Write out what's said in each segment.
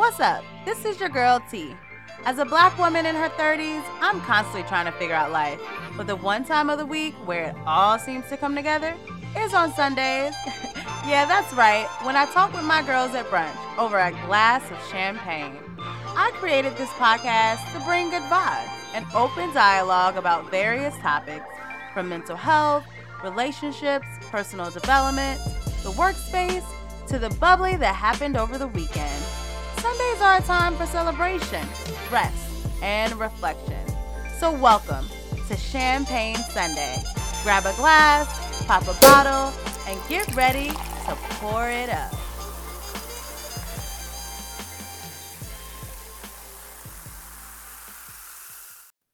What's up? This is your girl T. As a black woman in her 30s, I'm constantly trying to figure out life. But the one time of the week where it all seems to come together is on Sundays. yeah, that's right. When I talk with my girls at brunch over a glass of champagne. I created this podcast to bring good vibes and open dialogue about various topics from mental health, relationships, personal development, the workspace, to the bubbly that happened over the weekend. Sundays are a time for celebration, rest, and reflection. So, welcome to Champagne Sunday. Grab a glass, pop a bottle, and get ready to pour it up.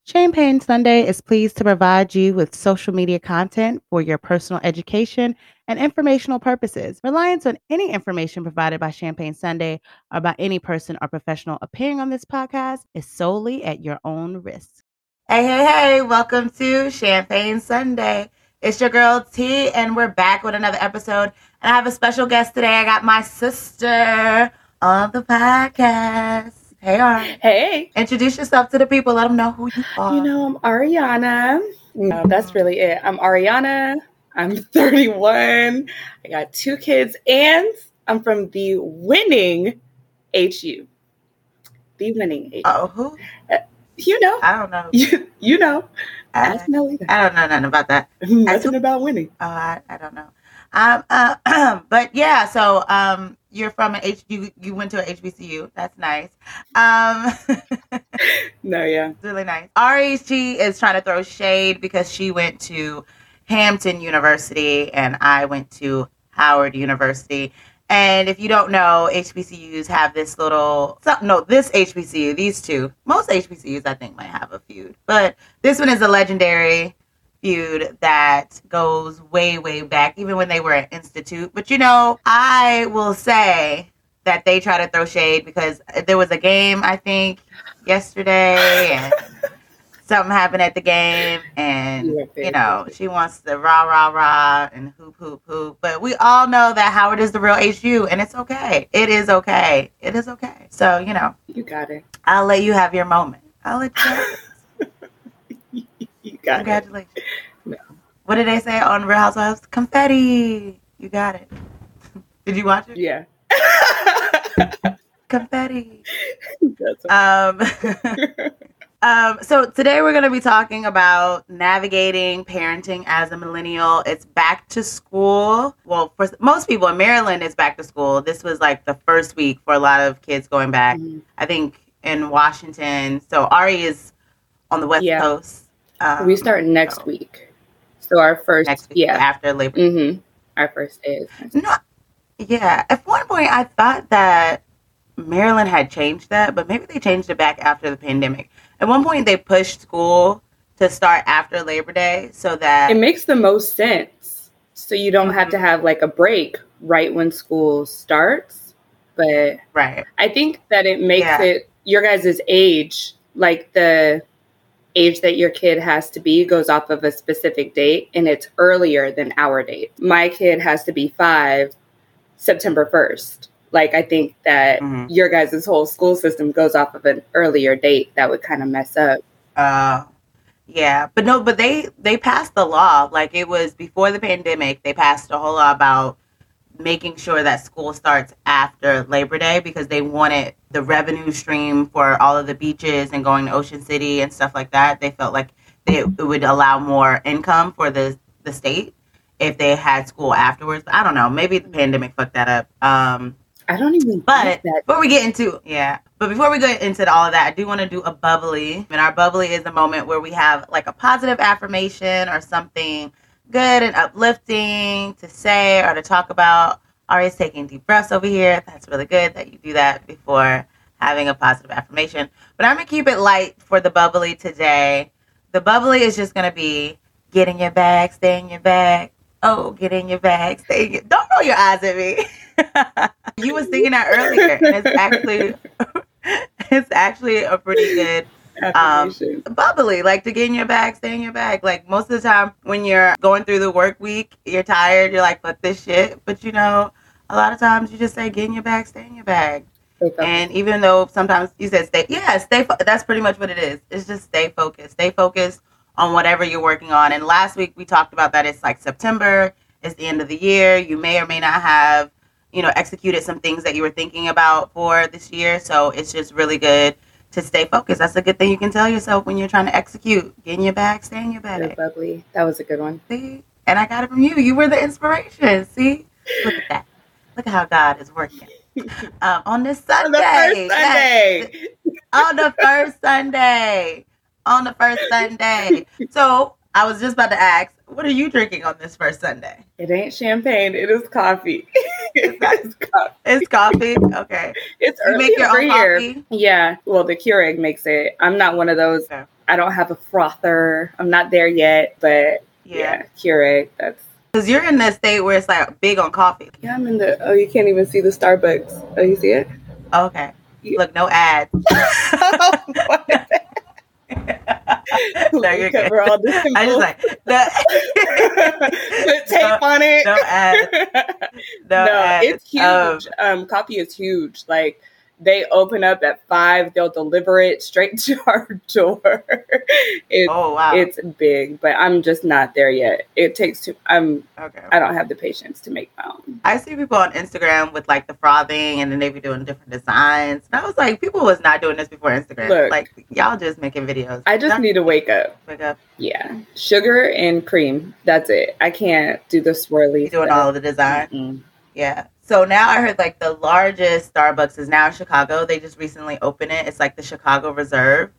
Champagne Sunday is pleased to provide you with social media content for your personal education and informational purposes. Reliance on any information provided by Champagne Sunday or by any person or professional appearing on this podcast is solely at your own risk. Hey, hey, hey, welcome to Champagne Sunday. It's your girl T, and we're back with another episode. And I have a special guest today. I got my sister on the podcast. Hey, Ari. Hey. Introduce yourself to the people. Let them know who you are. You know, I'm Ariana. No, that's really it. I'm Ariana. I'm 31. I got two kids, and I'm from the winning HU. The winning HU. Oh, who? Uh, you know. I don't know. You, you know. I, Ask Melly. I don't know nothing about that. Nothing about winning. Oh, I, I don't know. Um, uh, but yeah, so um, you're from an H. You you went to a HBCU. That's nice. Um, no, yeah, really nice. She is trying to throw shade because she went to Hampton University and I went to Howard University. And if you don't know, HBCUs have this little, no, this HBCU, these two, most HBCUs I think might have a feud, but this one is a legendary feud that goes way, way back, even when they were at Institute. But you know, I will say that they try to throw shade because there was a game, I think, yesterday, and something happened at the game, and you know, she wants the rah, rah, rah, and hoop, hoop, hoop. But we all know that Howard is the real HU, and it's okay. It is okay. It is okay. So, you know, you got it. I'll let you have your moment. I'll let you. You got Congratulations. it. No. What did they say on Real Housewives? Confetti. You got it. did you watch it? Yeah. Confetti. um, um, so today we're going to be talking about navigating parenting as a millennial. It's back to school. Well, for most people in Maryland, it's back to school. This was like the first week for a lot of kids going back. Mm-hmm. I think in Washington. So Ari is on the West yeah. Coast um, we start next so. week. So our first, next week, yeah, after Labor. Mm-hmm. Our first day is. No, yeah. At one point, I thought that Maryland had changed that, but maybe they changed it back after the pandemic. At one point, they pushed school to start after Labor Day so that it makes the most sense. So you don't have to mm-hmm. have like a break right when school starts. But right, I think that it makes yeah. it your guys' age like the age that your kid has to be goes off of a specific date and it's earlier than our date. My kid has to be five September 1st. Like, I think that mm-hmm. your guys' whole school system goes off of an earlier date that would kind of mess up. Uh, yeah, but no, but they they passed the law. Like it was before the pandemic. They passed a whole law about making sure that school starts after Labor Day because they wanted the revenue stream for all of the beaches and going to Ocean City and stuff like that. They felt like they, it would allow more income for the the state if they had school afterwards. But I don't know. Maybe the pandemic fucked that up. Um, I don't even. But before we get into yeah, but before we get into all of that, I do want to do a bubbly. And our bubbly is the moment where we have like a positive affirmation or something good and uplifting to say or to talk about. Ari's taking deep breaths over here. That's really good that you do that before having a positive affirmation. But I'm going to keep it light for the bubbly today. The bubbly is just going to be get in your bag, stay in your bag. Oh, get in your bag, stay in your... Don't roll your eyes at me. you was thinking that earlier. And it's actually it's actually a pretty good um, bubbly, like to get in your bag, stay in your bag. Like most of the time when you're going through the work week, you're tired, you're like, fuck this shit. But you know, a lot of times you just say, get in your bag, stay in your bag. And even though sometimes you said stay, yeah, stay. Fo- that's pretty much what it is. It's just stay focused. Stay focused on whatever you're working on. And last week we talked about that. It's like September. It's the end of the year. You may or may not have, you know, executed some things that you were thinking about for this year. So it's just really good to stay focused. That's a good thing you can tell yourself when you're trying to execute. Get in your bag, stay in your bag. Bubbly. That was a good one. See? And I got it from you. You were the inspiration. See? Look at that. Look at how God is working. Um, on this Sunday. On the first Sunday. On the first Sunday. On the first Sunday. So I was just about to ask, what are you drinking on this first Sunday? It ain't champagne. It is coffee. it's coffee. It's coffee. Okay. It's you make your own coffee. Yeah. Well, the Keurig makes it. I'm not one of those. Okay. I don't have a frother. I'm not there yet, but yeah, yeah Keurig. That's because you're in that state where it's like big on coffee. Yeah, I'm in the. Oh, you can't even see the Starbucks. Oh, you see it? Okay. Look, no ads. Oh, no, you're cover all the I just like the put tape no, on it. No. No, no ads. it's huge. Um, um, coffee is huge. Like they open up at five. They'll deliver it straight to our door. it's, oh wow! It's big, but I'm just not there yet. It takes too. I'm okay. I don't have the patience to make my own. I see people on Instagram with like the frothing, and then they be doing different designs. And I was like, people was not doing this before Instagram. Look, like y'all just making videos. I just need to wake up. Wake up. Yeah, sugar and cream. That's it. I can't do the swirly. You're doing stuff. all of the design. Mm-hmm. Yeah. So now I heard like the largest Starbucks is now in Chicago. They just recently opened it. It's like the Chicago Reserve.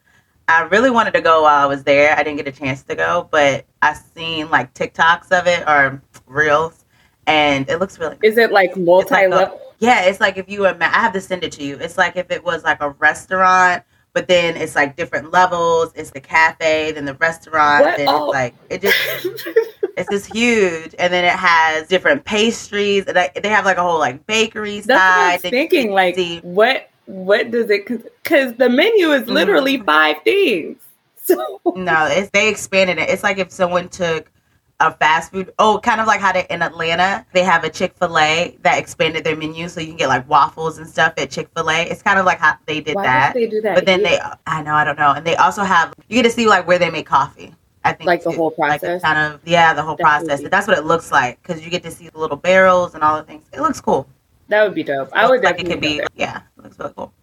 I really wanted to go while I was there. I didn't get a chance to go, but I seen like TikToks of it or reels, and it looks really. Is it like multi level? Like yeah, it's like if you imagine, I have to send it to you. It's like if it was like a restaurant, but then it's like different levels. It's the cafe, then the restaurant, what? then oh. it's like it just it's just huge, and then it has different pastries. And they have like a whole like bakery That's side. What I was thinking like see. what what does it? Because the menu is literally mm-hmm. five things. So no, it's they expanded it. It's like if someone took a fast food. Oh, kind of like how they in Atlanta they have a Chick Fil A that expanded their menu, so you can get like waffles and stuff at Chick Fil A. It's kind of like how they did Why that. They do that. But then they, I know, I don't know, and they also have you get to see like where they make coffee. I think like the whole process, like kind of yeah, the whole process. That's what it looks like because you get to see the little barrels and all the things. It looks cool. That would be dope. I would like it could be. Yeah, it looks really cool.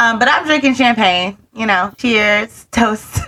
Um, but I'm drinking champagne. You know, cheers, toast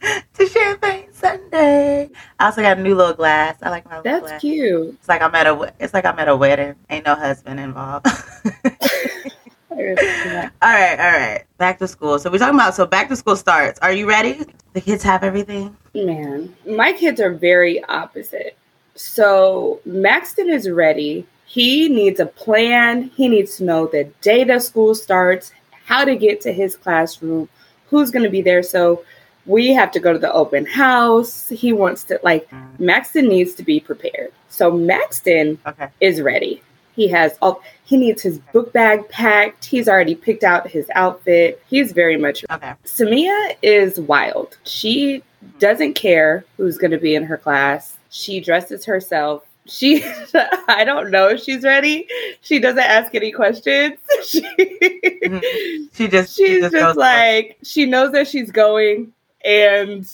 to champagne Sunday. I also got a new little glass. I like my. That's glass. That's cute. It's like I'm at a. It's like I'm at a wedding. Ain't no husband involved. all right, all right. Back to school. So we're talking about so back to school starts. Are you ready? The kids have everything. Man, my kids are very opposite. So Maxton is ready. He needs a plan. He needs to know the day that school starts, how to get to his classroom, who's going to be there. So we have to go to the open house. He wants to like mm. Maxton needs to be prepared. So Maxton okay. is ready. He has all he needs his book bag packed. He's already picked out his outfit. He's very much okay. Samia is wild. She doesn't care who's going to be in her class. She dresses herself. She, I don't know if she's ready. She doesn't ask any questions. She, mm-hmm. she just, she's she just, just like, she knows that she's going and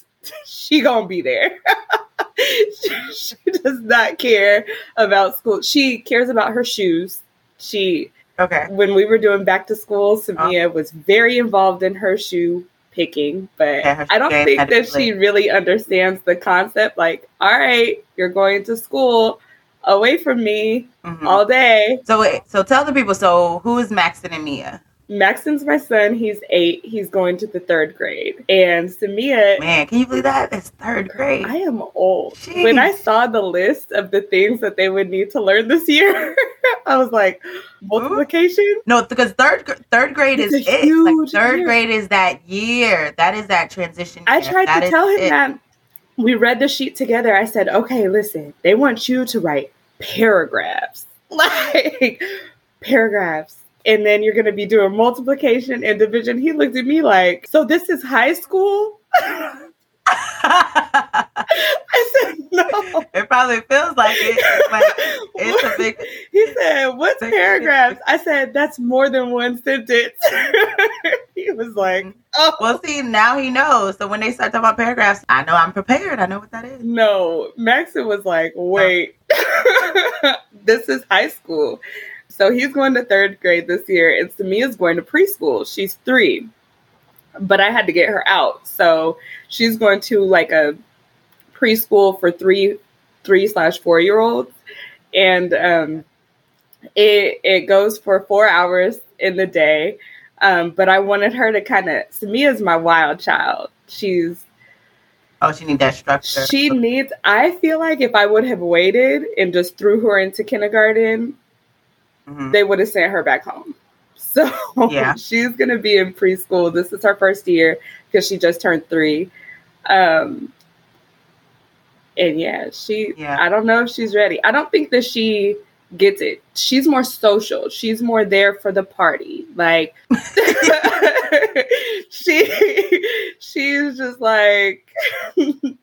she gonna be there. she, she, does not care about school. She cares about her shoes. She okay. When we were doing back to school, Samia oh. was very involved in her shoe picking, but yeah, I don't think that she really understands the concept. Like, all right, you're going to school away from me mm-hmm. all day. So wait, so tell the people. So who is Maxton and Mia? Maxton's my son. He's eight. He's going to the third grade. And Samia. Man, can you believe that? It's third grade. I am old. Jeez. When I saw the list of the things that they would need to learn this year, I was like, multiplication? No, because third third grade it's is it. Like third year. grade is that year. That is that transition. Year. I tried that to tell him it. that. We read the sheet together. I said, okay, listen, they want you to write paragraphs. Like paragraphs and then you're going to be doing multiplication and division. He looked at me like, so this is high school? I said, no. It probably feels like it. Like it's a big. He said, "What's paragraphs?" I said, "That's more than one sentence." he was like, "Oh, well." See, now he knows. So when they start talking about paragraphs, I know I'm prepared. I know what that is. No, Maxton was like, oh. "Wait, this is high school." So he's going to third grade this year, and Samia's going to preschool. She's three, but I had to get her out, so she's going to like a preschool for three three slash four year olds, and um, it it goes for four hours in the day. Um, but I wanted her to kind of Samia's my wild child. She's Oh, she needs that structure. She needs. I feel like if I would have waited and just threw her into kindergarten, mm-hmm. they would have sent her back home. So yeah. she's going to be in preschool. This is her first year because she just turned three. Um, and yeah, she. Yeah. I don't know if she's ready. I don't think that she gets it. She's more social. She's more there for the party. Like she she's just like,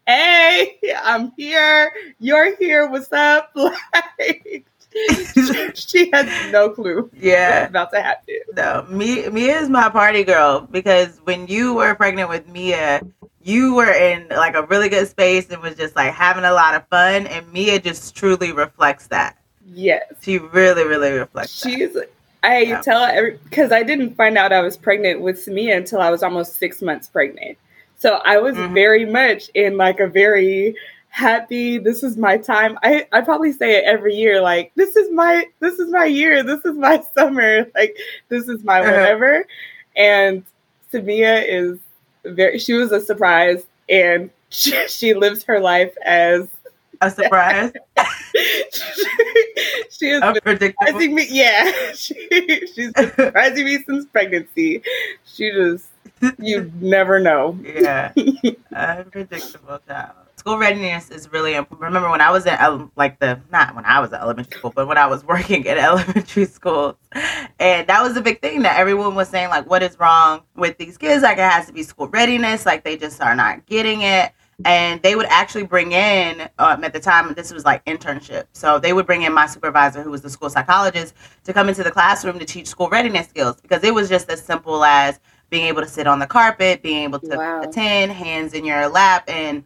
"Hey, I'm here. You're here. What's up?" Like she has no clue. Yeah, about to happen. No, me Mia is my party girl because when you were pregnant with Mia, you were in like a really good space and was just like having a lot of fun, and Mia just truly reflects that. Yes, she really, really reflects. She's. That. I yeah. tell every because I didn't find out I was pregnant with Samia until I was almost six months pregnant. So I was mm-hmm. very much in like a very happy. This is my time. I i probably say it every year like this is my this is my year. This is my summer. Like this is my uh-huh. whatever. And samia is very she was a surprise and she, she lives her life as a surprise? She is surprising me yeah. She, she's surprising me since pregnancy. She just you never know. Yeah. Unpredictable child school readiness is really important. Remember when I was in like the not when I was at elementary school, but when I was working at elementary school, and that was a big thing that everyone was saying like, what is wrong with these kids? Like it has to be school readiness. Like they just are not getting it. And they would actually bring in um, at the time this was like internship, so they would bring in my supervisor, who was the school psychologist, to come into the classroom to teach school readiness skills because it was just as simple as being able to sit on the carpet, being able to wow. attend, hands in your lap, and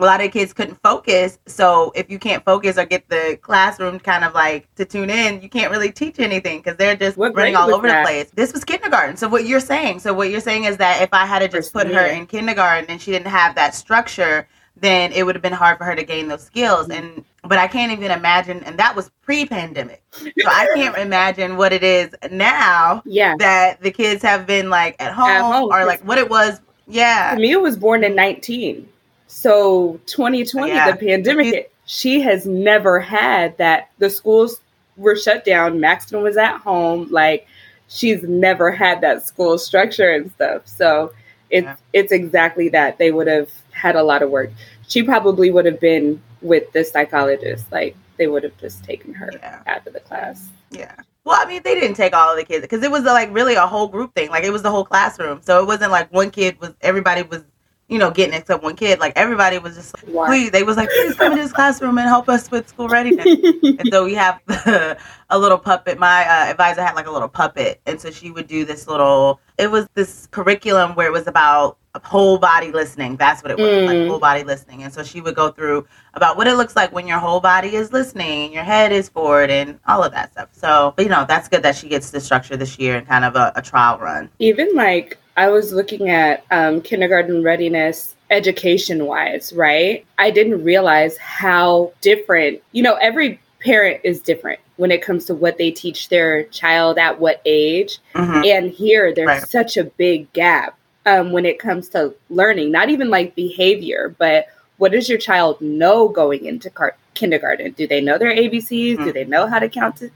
a lot of kids couldn't focus. So if you can't focus or get the classroom kind of like to tune in, you can't really teach anything because they're just what running all over that? the place. This was kindergarten. So what you're saying, so what you're saying is that if I had to just put her in kindergarten and she didn't have that structure, then it would have been hard for her to gain those skills. And but I can't even imagine, and that was pre-pandemic. So I can't imagine what it is now. Yeah, that the kids have been like at home, at home. or like what it was. Yeah, Camille was born in 19. So 2020, yeah. the pandemic, she has never had that. The schools were shut down. Maxton was at home. Like she's never had that school structure and stuff. So it's yeah. it's exactly that. They would have had a lot of work. She probably would have been with the psychologist. Like they would have just taken her yeah. out of the class. Yeah. Well, I mean, they didn't take all of the kids because it was like really a whole group thing. Like it was the whole classroom. So it wasn't like one kid was everybody was you know, getting except one kid. Like everybody was just like, please, they was like, please come into this classroom and help us with school readiness. and so we have the, a little puppet. My uh, advisor had like a little puppet, and so she would do this little. It was this curriculum where it was about whole body listening. That's what it was, mm. like whole body listening. And so she would go through about what it looks like when your whole body is listening, your head is forward, and all of that stuff. So, you know, that's good that she gets the structure this year and kind of a, a trial run. Even like I was looking at um, kindergarten readiness education wise, right? I didn't realize how different, you know, every parent is different when it comes to what they teach their child at what age. Mm-hmm. And here, there's right. such a big gap um, when it comes to learning, not even like behavior, but what does your child know going into car- kindergarten? Do they know their ABCs? Mm-hmm. Do they know how to count? To-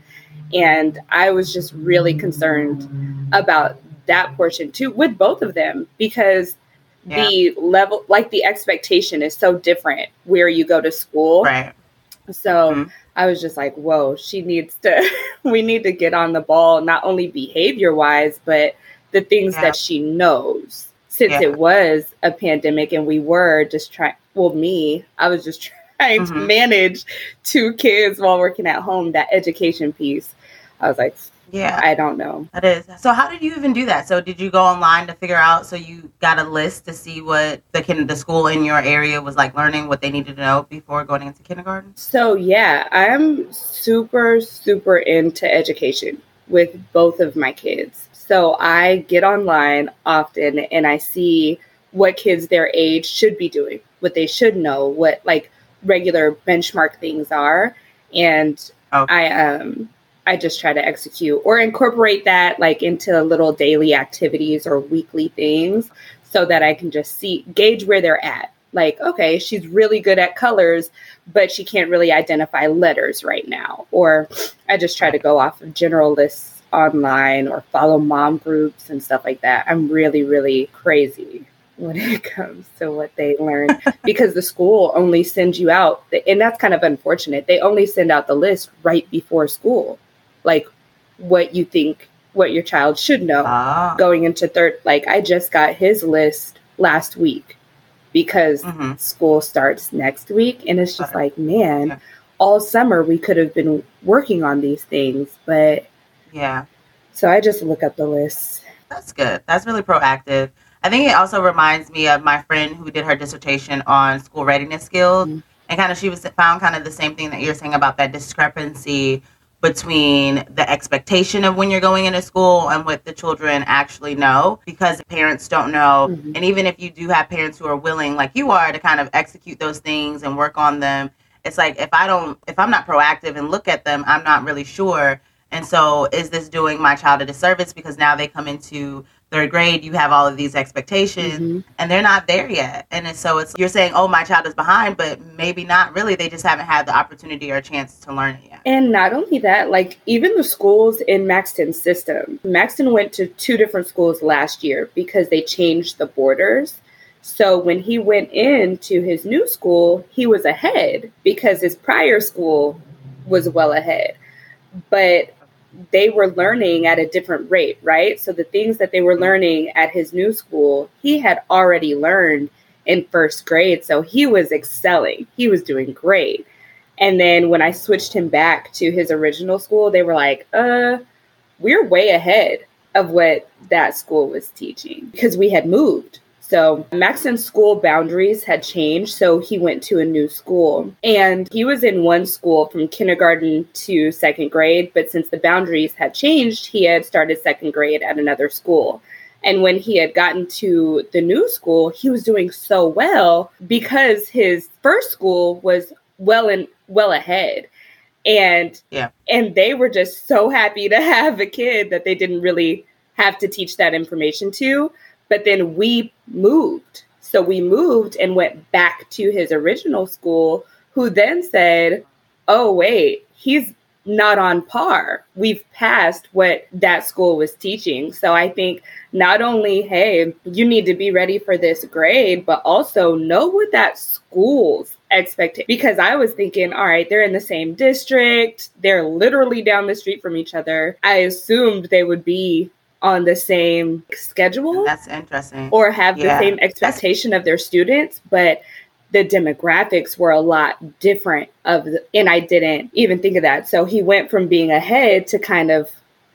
and I was just really concerned about that portion too with both of them because yeah. the level like the expectation is so different where you go to school right so mm-hmm. i was just like whoa she needs to we need to get on the ball not only behavior wise but the things yeah. that she knows since yeah. it was a pandemic and we were just trying, well, me, I was just trying mm-hmm. to manage two kids while working at home, that education piece. I was like, yeah, I don't know. That is. So how did you even do that? So did you go online to figure out? So you got a list to see what the kin- the school in your area was like learning what they needed to know before going into kindergarten. So yeah, I'm super super into education with both of my kids. So I get online often and I see what kids their age should be doing, what they should know, what like regular benchmark things are, and okay. I um I just try to execute or incorporate that like into little daily activities or weekly things so that I can just see gauge where they're at. Like, okay, she's really good at colors, but she can't really identify letters right now. Or I just try to go off of general lists online or follow mom groups and stuff like that. I'm really, really crazy when it comes to what they learn because the school only sends you out, and that's kind of unfortunate. They only send out the list right before school like what you think what your child should know ah. going into third like i just got his list last week because mm-hmm. school starts next week and it's just like man yeah. all summer we could have been working on these things but yeah so i just look up the list that's good that's really proactive i think it also reminds me of my friend who did her dissertation on school readiness skills mm-hmm. and kind of she was found kind of the same thing that you're saying about that discrepancy between the expectation of when you're going into school and what the children actually know because parents don't know. Mm-hmm. And even if you do have parents who are willing, like you are, to kind of execute those things and work on them, it's like if I don't, if I'm not proactive and look at them, I'm not really sure. And so, is this doing my child a disservice because now they come into third grade, you have all of these expectations mm-hmm. and they're not there yet. And so it's you're saying, oh, my child is behind, but maybe not really. They just haven't had the opportunity or chance to learn it yet. And not only that, like even the schools in Maxton's system, Maxton went to two different schools last year because they changed the borders. So when he went into his new school, he was ahead because his prior school was well ahead. But they were learning at a different rate, right? So the things that they were learning at his new school, he had already learned in first grade. So he was excelling, he was doing great. And then when I switched him back to his original school, they were like, uh, we're way ahead of what that school was teaching because we had moved. So Maxton's school boundaries had changed, so he went to a new school. And he was in one school from kindergarten to second grade, but since the boundaries had changed, he had started second grade at another school. And when he had gotten to the new school, he was doing so well because his first school was well and well ahead. And yeah. and they were just so happy to have a kid that they didn't really have to teach that information to. But then we moved. So we moved and went back to his original school, who then said, Oh, wait, he's not on par. We've passed what that school was teaching. So I think not only, hey, you need to be ready for this grade, but also know what that school's expectation because I was thinking, all right, they're in the same district, they're literally down the street from each other. I assumed they would be on the same schedule. That's interesting. Or have yeah. the same expectation That's... of their students, but the demographics were a lot different of the, and I didn't even think of that. So he went from being ahead to kind of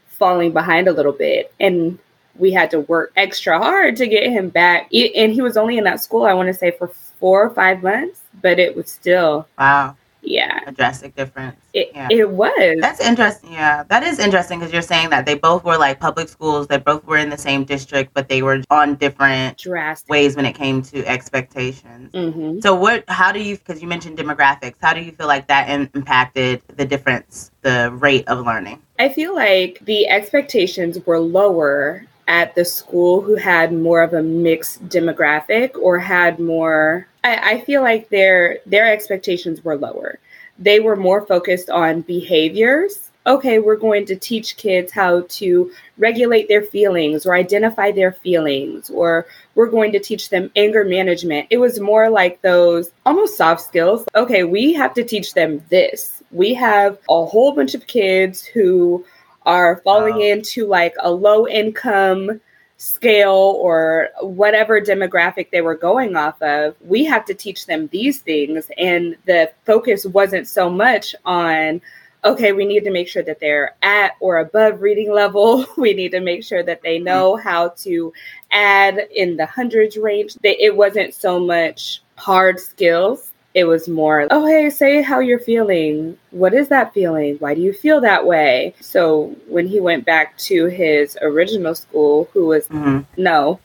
falling behind a little bit and we had to work extra hard to get him back. And he was only in that school I want to say for 4 or 5 months, but it was still Wow yeah. A drastic difference. It, yeah. it was. That's interesting yeah that is interesting because you're saying that they both were like public schools they both were in the same district but they were on different drastic. ways when it came to expectations. Mm-hmm. so what how do you because you mentioned demographics how do you feel like that impacted the difference the rate of learning? I feel like the expectations were lower at the school who had more of a mixed demographic or had more I, I feel like their their expectations were lower. They were more focused on behaviors. Okay, we're going to teach kids how to regulate their feelings or identify their feelings, or we're going to teach them anger management. It was more like those almost soft skills. Okay, we have to teach them this. We have a whole bunch of kids who are falling wow. into like a low income scale or whatever demographic they were going off of, we have to teach them these things. And the focus wasn't so much on, okay, we need to make sure that they're at or above reading level. We need to make sure that they mm-hmm. know how to add in the hundreds range. It wasn't so much hard skills it was more, oh, hey, say how you're feeling. What is that feeling? Why do you feel that way? So when he went back to his original school, who was, mm-hmm. no.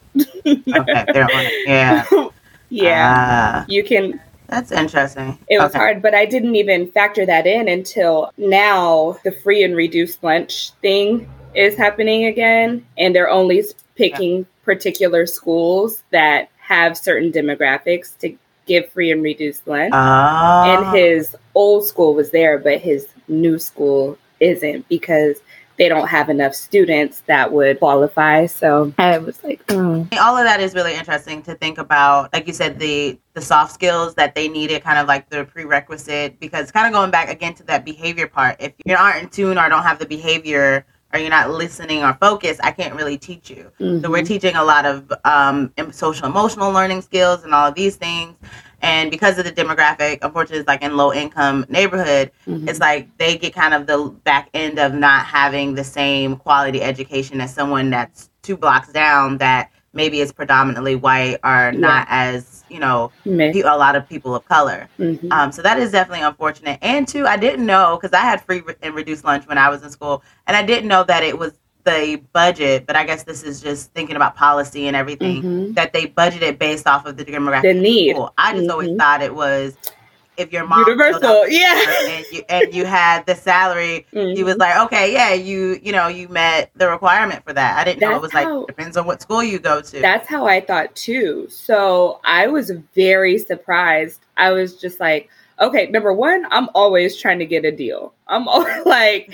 okay, yeah. yeah. Uh, you can. That's interesting. It was okay. hard, but I didn't even factor that in until now the free and reduced lunch thing is happening again. And they're only picking yeah. particular schools that have certain demographics to give free and reduced lunch. Ah. Oh. And his old school was there, but his new school isn't because they don't have enough students that would qualify. So I was like, oh. all of that is really interesting to think about. Like you said, the the soft skills that they needed, kind of like the prerequisite. Because kind of going back again to that behavior part, if you aren't in tune or don't have the behavior or you're not listening or focused, I can't really teach you. Mm-hmm. So we're mm-hmm. teaching a lot of um, social emotional learning skills and all of these things. And because of the demographic, unfortunately, it's like in low income neighborhood, mm-hmm. it's like they get kind of the back end of not having the same quality education as someone that's two blocks down that maybe is predominantly white or yeah. not as you know a lot of people of color mm-hmm. um, so that is definitely unfortunate and two i didn't know because i had free and reduced lunch when i was in school and i didn't know that it was the budget but i guess this is just thinking about policy and everything mm-hmm. that they budgeted based off of the demographic the need i just mm-hmm. always thought it was if your mom universal, yeah, and you and you had the salary, mm-hmm. he was like, okay, yeah, you you know you met the requirement for that. I didn't that's know it was how, like depends on what school you go to. That's how I thought too. So I was very surprised. I was just like, okay, number one, I'm always trying to get a deal. I'm always like.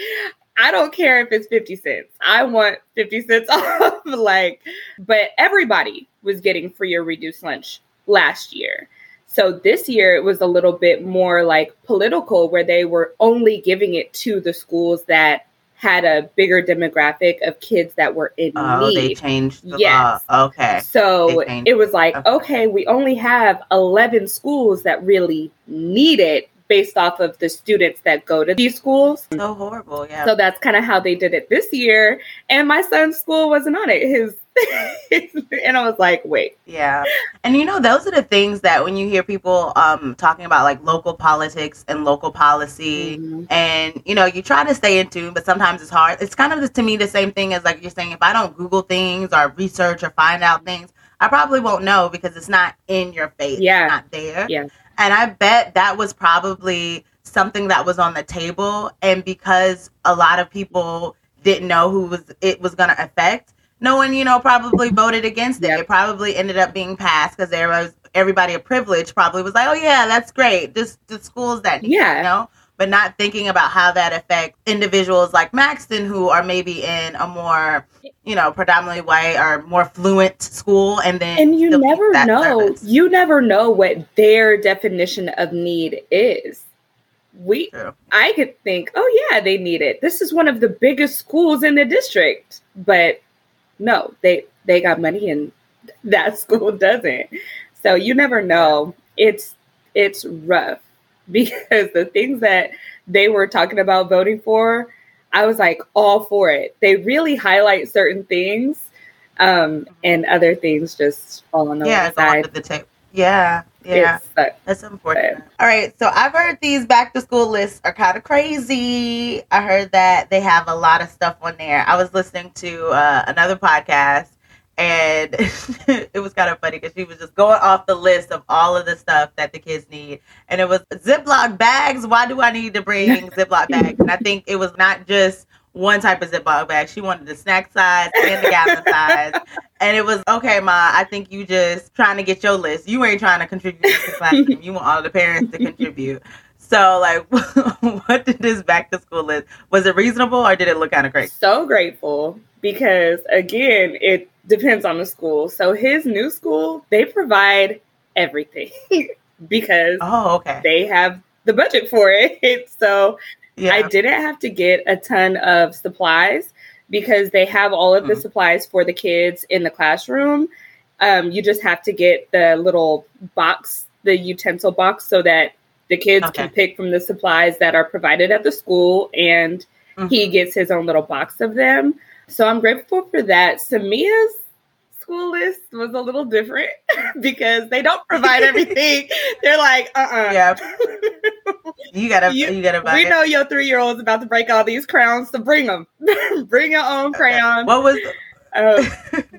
I don't care if it's 50 cents. I want 50 cents off. like, but everybody was getting free or reduced lunch last year. So this year it was a little bit more like political, where they were only giving it to the schools that had a bigger demographic of kids that were in oh, need. they changed the yes. law. Okay. So it was like, okay. okay, we only have 11 schools that really need it based off of the students that go to these schools. So horrible, yeah. So that's kind of how they did it this year. And my son's school wasn't on it. His and I was like, wait. Yeah. And you know, those are the things that when you hear people um talking about like local politics and local policy mm-hmm. and you know, you try to stay in tune, but sometimes it's hard. It's kind of to me the same thing as like you're saying if I don't Google things or research or find out things, I probably won't know because it's not in your face. Yeah. It's not there. Yeah. And I bet that was probably something that was on the table and because a lot of people didn't know who was it was going to affect no one, you know, probably voted against it. Yep. It probably ended up being passed because there was everybody of privilege probably was like, oh yeah, that's great. Just the schools that need, yeah. you know, but not thinking about how that affects individuals like Maxton who are maybe in a more, you know, predominantly white or more fluent school, and then and you never know, service. you never know what their definition of need is we True. i could think oh yeah they need it this is one of the biggest schools in the district but no, they they got money and that school doesn't. So you never know. It's it's rough because the things that they were talking about voting for, I was like all for it. They really highlight certain things, um, and other things just fall on the yeah, side. Of the ta- yeah, yeah, that's important. All right, so I've heard these back to school lists are kind of crazy. I heard that they have a lot of stuff on there. I was listening to uh, another podcast, and it was kind of funny because she was just going off the list of all of the stuff that the kids need, and it was Ziploc bags. Why do I need to bring Ziploc bags? And I think it was not just one type of Ziploc bag. She wanted the snack size and the gallon size. And it was, okay, Ma, I think you just trying to get your list. You ain't trying to contribute to the classroom. You want all the parents to contribute. So, like, what did this back to school list? Was it reasonable or did it look kind of crazy? So grateful because, again, it depends on the school. So, his new school, they provide everything because oh, okay. they have the budget for it. So, yeah. I didn't have to get a ton of supplies because they have all of the mm. supplies for the kids in the classroom. Um, you just have to get the little box, the utensil box, so that the kids okay. can pick from the supplies that are provided at the school, and mm-hmm. he gets his own little box of them. So I'm grateful for that. Samia's school list was a little different because they don't provide everything. They're like, uh uh-uh. uh Yeah. You gotta, you, you gotta buy We it. know your three year old's about to break all these crowns, so bring them. bring your own crayons. What was, um,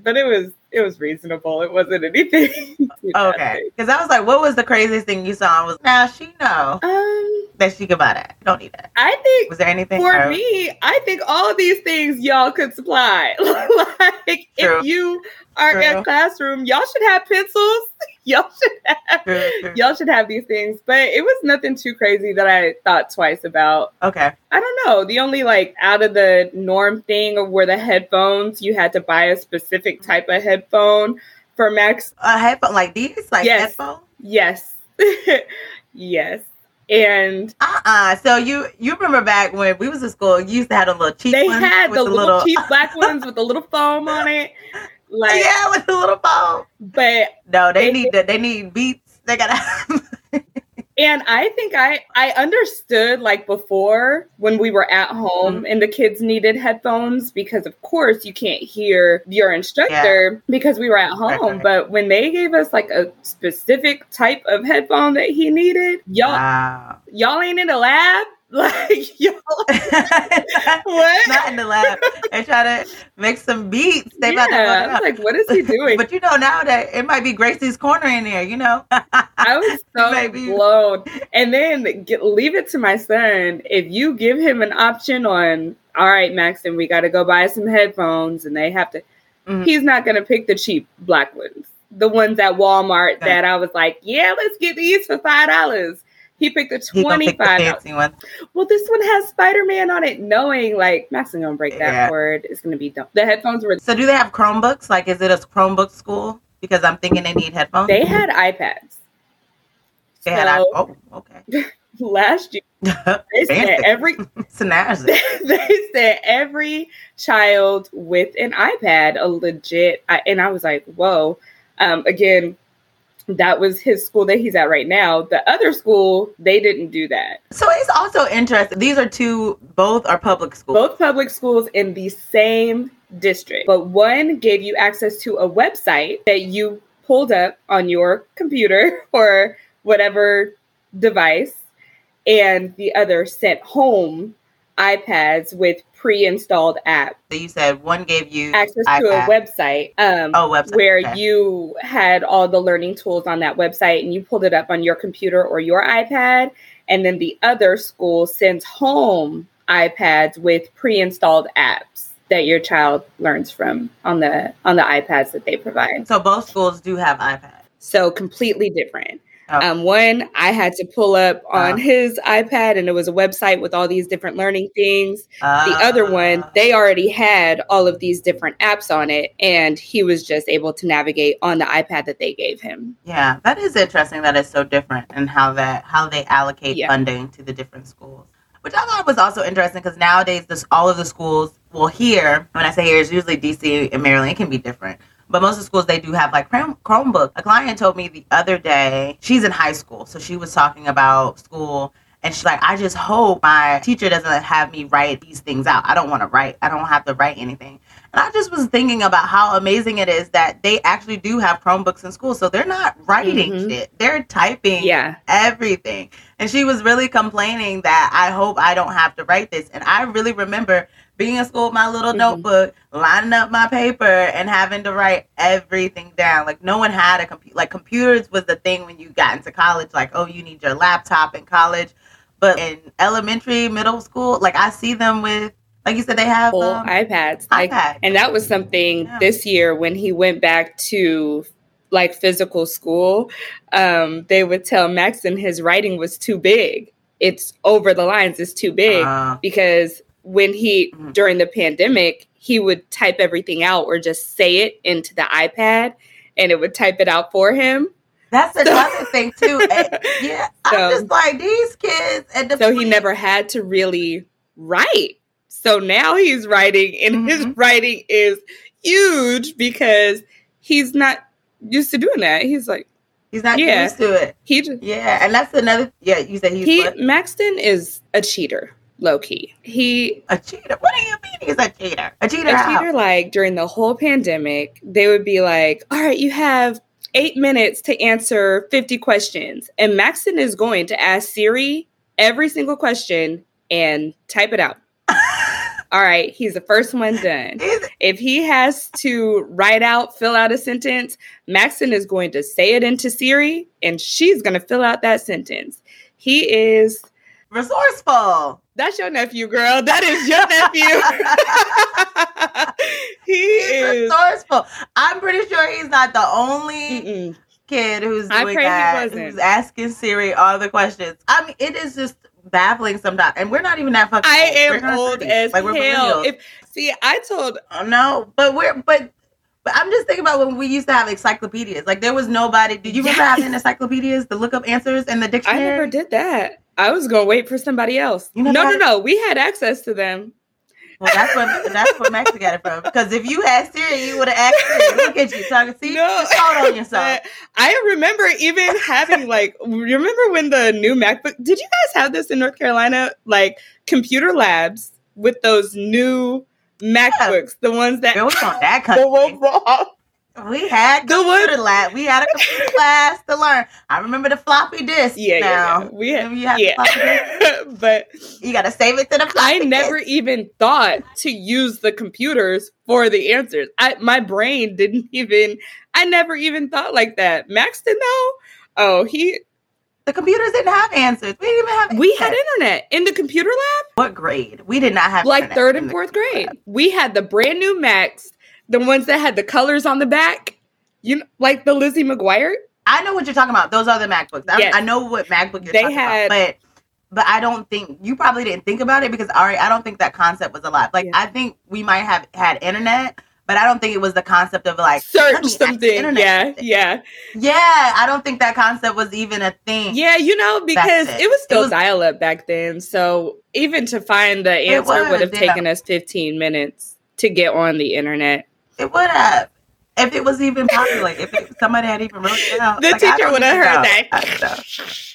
but it was it was reasonable. It wasn't anything. okay, because I was like, what was the craziest thing you saw? I was now she know um, that she could buy that. Don't need that. I think. Was there anything for me? I think all of these things y'all could supply. like True. if you True. classroom, y'all should have pencils. y'all should have y'all should have these things. But it was nothing too crazy that I thought twice about. Okay. I don't know. The only like out of the norm thing were the headphones. You had to buy a specific type of headphone for Max. A headphone like these? Like yes. headphone? Yes. yes. And uh-uh. So you you remember back when we was in school, you used to have a little cheap. They had the, the little, little cheap black ones with the little foam on it. Like yeah, with the little phone. But no, they, they need that. They need beats. They gotta. and I think I I understood like before when we were at home mm-hmm. and the kids needed headphones because of course you can't hear your instructor yeah. because we were at home. But when they gave us like a specific type of headphone that he needed, y'all wow. y'all ain't in the lab Like yo, what? Not in the lab. They try to make some beats. They yeah, about to like, what is he doing? but you know now that it might be Gracie's corner in there. You know, I was so Maybe. blown. And then get, leave it to my son. If you give him an option on, all right, Maxton, we got to go buy some headphones, and they have to. Mm-hmm. He's not going to pick the cheap black ones, the ones at Walmart okay. that I was like, yeah, let's get these for five dollars he picked the twenty five. Well, this one has Spider Man on it, knowing like Max is gonna break that yeah. word. It's gonna be dumb. The headphones were. So, do they have Chromebooks? Like, is it a Chromebook school? Because I'm thinking they need headphones. They had iPads. They so, had. Oh, okay. last year, they said every they said every child with an iPad, a legit, and I was like, whoa. Um, again, that was his school that he's at right now. The other school, they didn't do that. So it's also interesting. These are two, both are public schools. Both public schools in the same district. But one gave you access to a website that you pulled up on your computer or whatever device, and the other sent home iPads with pre-installed app. So you said one gave you access iPad. to a website, um, oh, website. where okay. you had all the learning tools on that website, and you pulled it up on your computer or your iPad, and then the other school sends home iPads with pre-installed apps that your child learns from on the on the iPads that they provide. So both schools do have iPads. So completely different. Oh. Um, one, I had to pull up on uh, his iPad, and it was a website with all these different learning things. Uh, the other one, ah. they already had all of these different apps on it, and he was just able to navigate on the iPad that they gave him. Yeah, that is interesting. That is so different, and how that how they allocate yeah. funding to the different schools. Which I thought was also interesting because nowadays, this all of the schools, well, here when I say here, it's usually DC and Maryland. It can be different but most of the schools they do have like Chromebook. A client told me the other day she's in high school, so she was talking about school. And she's like, I just hope my teacher doesn't have me write these things out. I don't want to write. I don't have to write anything. And I just was thinking about how amazing it is that they actually do have Chromebooks in school. So they're not writing mm-hmm. shit. They're typing yeah. everything. And she was really complaining that I hope I don't have to write this. And I really remember being in school with my little mm-hmm. notebook, lining up my paper, and having to write everything down. Like no one had a computer. Like computers was the thing when you got into college. Like oh, you need your laptop in college. But in elementary, middle school, like I see them with like you said, they have Full um, iPads. Like, iPad. And that was something yeah. this year when he went back to like physical school. Um, they would tell Maxton his writing was too big. It's over the lines. It's too big uh, because when he mm-hmm. during the pandemic he would type everything out or just say it into the ipad and it would type it out for him that's another thing too and, yeah so, i'm just like these kids and the so he never had to really write So now he's writing, and mm-hmm. his writing is huge because he's not used to doing that. He's like, He's not yeah. used to it. He just, yeah, and that's another. Yeah, you said he's he what? Maxton is a cheater, low key. He a cheater. What do you mean he's a cheater? A cheater. A cheater. Like during the whole pandemic, they would be like, "All right, you have eight minutes to answer fifty questions," and Maxton is going to ask Siri every single question and type it out. All right, he's the first one done. If he has to write out, fill out a sentence, Maxton is going to say it into Siri and she's going to fill out that sentence. He is resourceful. That's your nephew, girl. That is your nephew. he he's is resourceful. I'm pretty sure he's not the only Mm-mm. kid who's doing that. Who's asking Siri all the questions. I mean, it is just baffling sometimes, and we're not even that fucking. I old. am old as like, hell. If see, I told oh, no, but we're but. But I'm just thinking about when we used to have encyclopedias. Like there was nobody. Did you yes. remember having encyclopedias to look up answers in the dictionary? I never did that. I was gonna wait for somebody else. No, no, no. We had access to them. Well, that's what that's where Max got it from. Because if you asked Siri, you would have asked Siri. Look at you talking. See, no. you on yourself. I remember even having like. Remember when the new MacBook? Did you guys have this in North Carolina? Like computer labs with those new MacBooks, yeah. the ones that. It was on that country. We had the computer lab. We had a computer class to learn. I remember the floppy disk. Yeah, now. yeah, we had, you yeah. but you got to save it to the. I never disk. even thought to use the computers for the answers. I my brain didn't even. I never even thought like that. Maxton though, oh he. The computers didn't have answers. We didn't even have. We had internet in the computer lab. What grade? We did not have like third and fourth grade. We had the brand new Macs the ones that had the colors on the back, you know, like the Lizzie McGuire. I know what you're talking about. Those are the MacBooks. I, yes. I know what MacBook you're they talking had, about, but but I don't think you probably didn't think about it because Ari, I don't think that concept was alive. Like yeah. I think we might have had internet, but I don't think it was the concept of like search something. Yeah, yeah, yeah. I don't think that concept was even a thing. Yeah, you know, because it was still dial up back then. So even to find the answer would have taken us 15 minutes to get on the internet. It would have. If it was even popular, like if it, somebody had even wrote it out. The like, teacher would have heard that.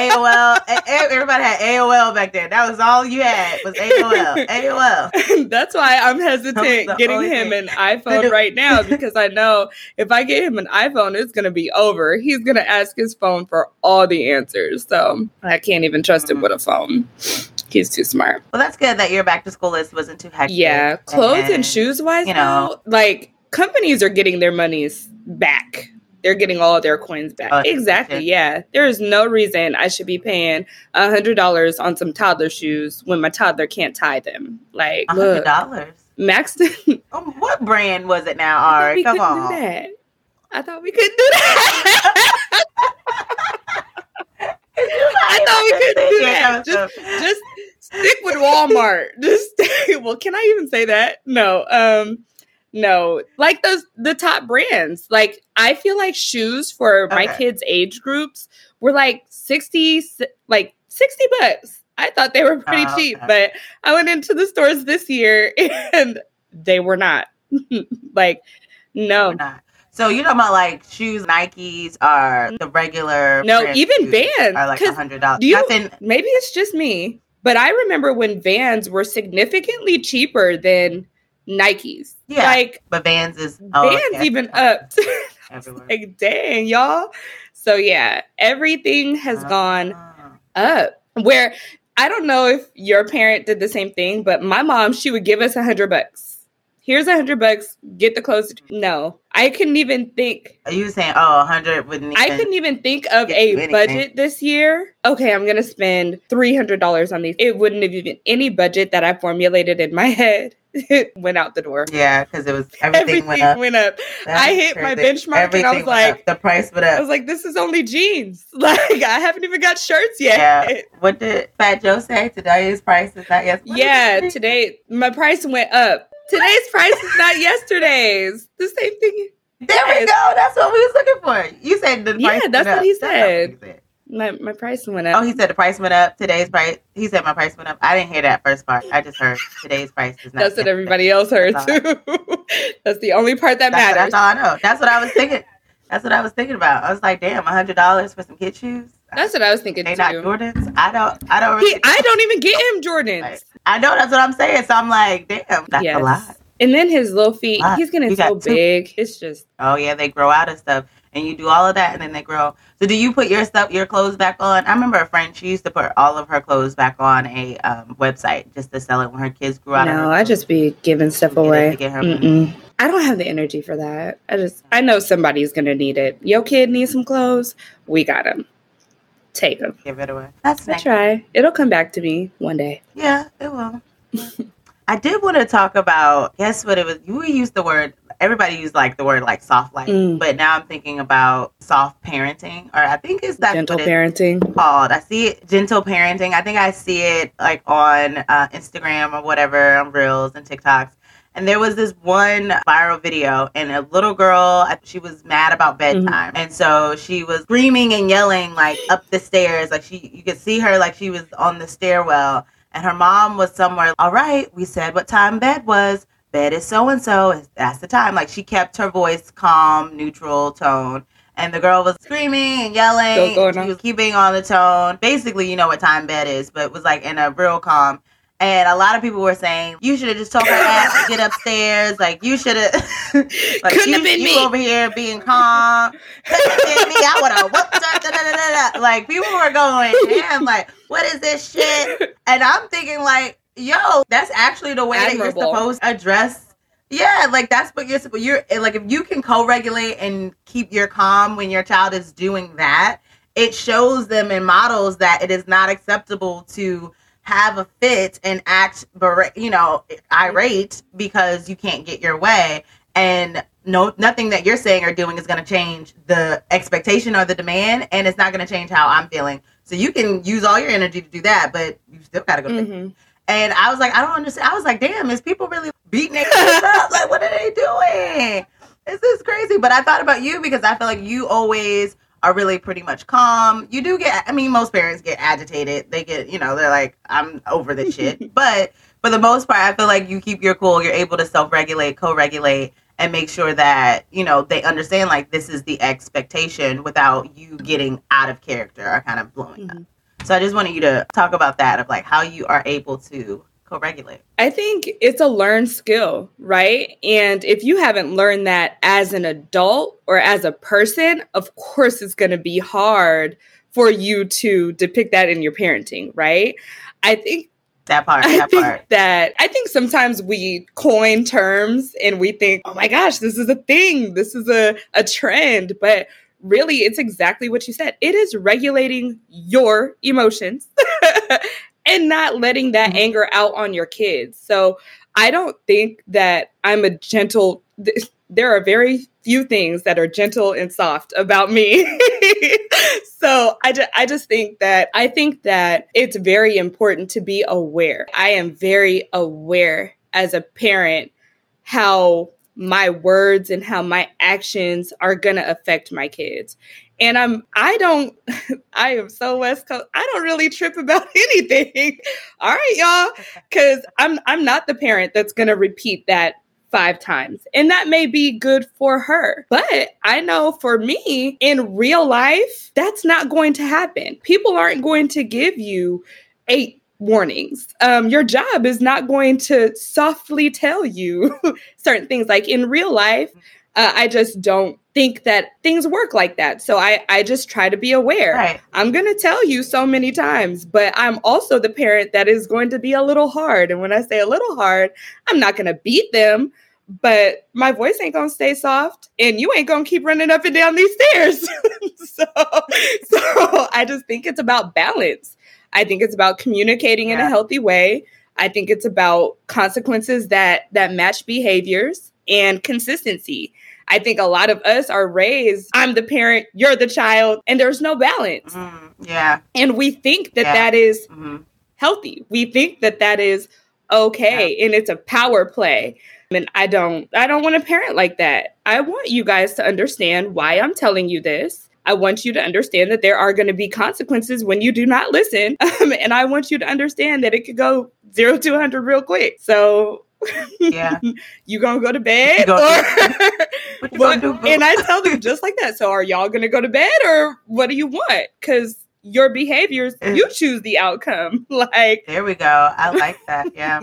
AOL. Everybody had AOL back then. That was all you had was AOL. AOL. That's why I'm hesitant getting him thing. an iPhone right now because I know if I get him an iPhone, it's gonna be over. He's gonna ask his phone for all the answers. So I can't even trust mm-hmm. him with a phone. He's too smart. Well, that's good that your back to school list wasn't too hectic. Yeah, clothes and, and shoes wise, you know, like companies are getting their monies back they're getting all their coins back. Oh, exactly. Yeah. There is no reason I should be paying a hundred dollars on some toddler shoes when my toddler can't tie them. Like hundred dollars. Maxton. oh, what brand was it now? Right, come on. I thought we could do that. I thought we could do that. Just, just stick with Walmart. Just well, can I even say that? No. Um no, like those the top brands. Like I feel like shoes for okay. my kids' age groups were like sixty, like sixty bucks. I thought they were pretty oh, cheap, but I went into the stores this year and they were not. like, no. So you know about like shoes, Nikes are the regular. No, even Vans are like a hundred dollars. Nothing. Maybe it's just me, but I remember when Vans were significantly cheaper than Nikes. Yeah. Like but Vans is oh, Vans yeah. even up. like dang, y'all. So yeah, everything has uh, gone up. Where I don't know if your parent did the same thing, but my mom, she would give us a hundred bucks. Here's a hundred bucks. Get the clothes. No, I couldn't even think. Are you saying, oh, a hundred wouldn't? I couldn't even think of a budget this year. Okay, I'm gonna spend three hundred dollars on these. It wouldn't have even any budget that I formulated in my head it went out the door. Yeah, because it was everything, everything went up. Went up. I hit crazy. my benchmark and I was like, up. the price went up. I was like, this is only jeans. Like I haven't even got shirts yet. Yeah. What did Fat Joe say? Today's price is not yesterday. Yeah, today my price went up. Today's price is not yesterday's. The same thing. There we go. That's what we was looking for. You said the price. Yeah, that's what he said. My my price went up. Oh, he said the price went up. Today's price. He said my price went up. I didn't hear that first part. I just heard today's price is not. That's what everybody else heard too. that's the only part that that's, matters. That's all I know. That's what I was thinking. That's what I was thinking about. I was like, damn, hundred dollars for some kid shoes. That's what I was thinking they too. not Jordans. I don't. I don't. Really he, I don't even get him Jordans. I know that's what I'm saying. So I'm like, damn, that's yes. a lot. And then his little feet, he's getting so big. It's just. Oh yeah, they grow out of stuff, and you do all of that, and then they grow. So do you put your stuff, your clothes back on? I remember a friend. She used to put all of her clothes back on a um, website just to sell it when her kids grew out. Of it. No, I just be giving stuff away. I don't have the energy for that. I just I know somebody's gonna need it. Your kid needs some clothes. We got them. Take them. Give it away. That's I try. It'll come back to me one day. Yeah, it will. I did want to talk about. Guess what it was? You used the word. Everybody used like the word like soft life, mm. but now I'm thinking about soft parenting, or I think it's that gentle parenting called. I see it gentle parenting. I think I see it like on uh, Instagram or whatever on Reels and TikToks. And there was this one viral video, and a little girl, she was mad about bedtime. Mm-hmm. And so she was screaming and yelling, like up the stairs. Like she, you could see her, like she was on the stairwell and her mom was somewhere. All right, we said what time bed was. Bed is so and so. That's the time. Like she kept her voice calm, neutral tone. And the girl was screaming and yelling. She was keeping on the tone. Basically, you know what time bed is, but it was like in a real calm. And a lot of people were saying you should have just told her ass to get upstairs. Like you should have. like Couldn't you, have been you me over here being calm. Couldn't have been me. I would have whooped her. Da, da, da, like people were going, damn. Like what is this shit? And I'm thinking like, yo, that's actually the way Admirable. that you're supposed to address. Yeah, like that's what you're supposed. You're like if you can co-regulate and keep your calm when your child is doing that, it shows them and models that it is not acceptable to have a fit and act, you know, irate because you can't get your way. And no, nothing that you're saying or doing is going to change the expectation or the demand, and it's not going to change how I'm feeling. So you can use all your energy to do that, but you still got to go. Mm-hmm. And I was like, I don't understand. I was like, damn, is people really beating their kids up? Like, what are they doing? This is crazy. But I thought about you because I feel like you always are really pretty much calm. You do get, I mean, most parents get agitated. They get, you know, they're like, I'm over this shit. but for the most part, I feel like you keep your cool. You're able to self regulate, co regulate, and make sure that, you know, they understand like this is the expectation without you getting out of character or kind of blowing mm-hmm. up. So I just wanted you to talk about that of like how you are able to co-regulate? I think it's a learned skill, right? And if you haven't learned that as an adult or as a person, of course it's going to be hard for you to depict that in your parenting, right? I think that part, that I think part. That I think sometimes we coin terms and we think, oh my gosh, this is a thing, this is a, a trend. But really, it's exactly what you said. It is regulating your emotions and not letting that mm-hmm. anger out on your kids. So I don't think that I'm a gentle. There are very few things that are gentle and soft about me. so I, ju- I just think that I think that it's very important to be aware. I am very aware as a parent how my words and how my actions are going to affect my kids. And I'm I don't I am so West Coast. I don't really trip about anything. All right, y'all. Cause I'm I'm not the parent that's gonna repeat that five times. And that may be good for her. But I know for me in real life, that's not going to happen. People aren't going to give you eight warnings. Um, your job is not going to softly tell you certain things. Like in real life, uh, I just don't think that things work like that. So I, I just try to be aware. Right. I'm going to tell you so many times, but I'm also the parent that is going to be a little hard. And when I say a little hard, I'm not going to beat them, but my voice ain't going to stay soft and you ain't going to keep running up and down these stairs. so, so I just think it's about balance. I think it's about communicating yeah. in a healthy way. I think it's about consequences that that match behaviors and consistency. I think a lot of us are raised, I'm the parent, you're the child, and there's no balance. Mm, yeah. And we think that yeah. that is mm-hmm. healthy. We think that that is okay yeah. and it's a power play. And I don't I don't want a parent like that. I want you guys to understand why I'm telling you this I want you to understand that there are going to be consequences when you do not listen. Um, and I want you to understand that it could go zero to 100 real quick. So yeah. you gonna go to bed? Go or, what, do, and I tell them just like that. So are y'all gonna go to bed or what do you want? Because your behaviors, you choose the outcome. Like there we go. I like that. Yeah.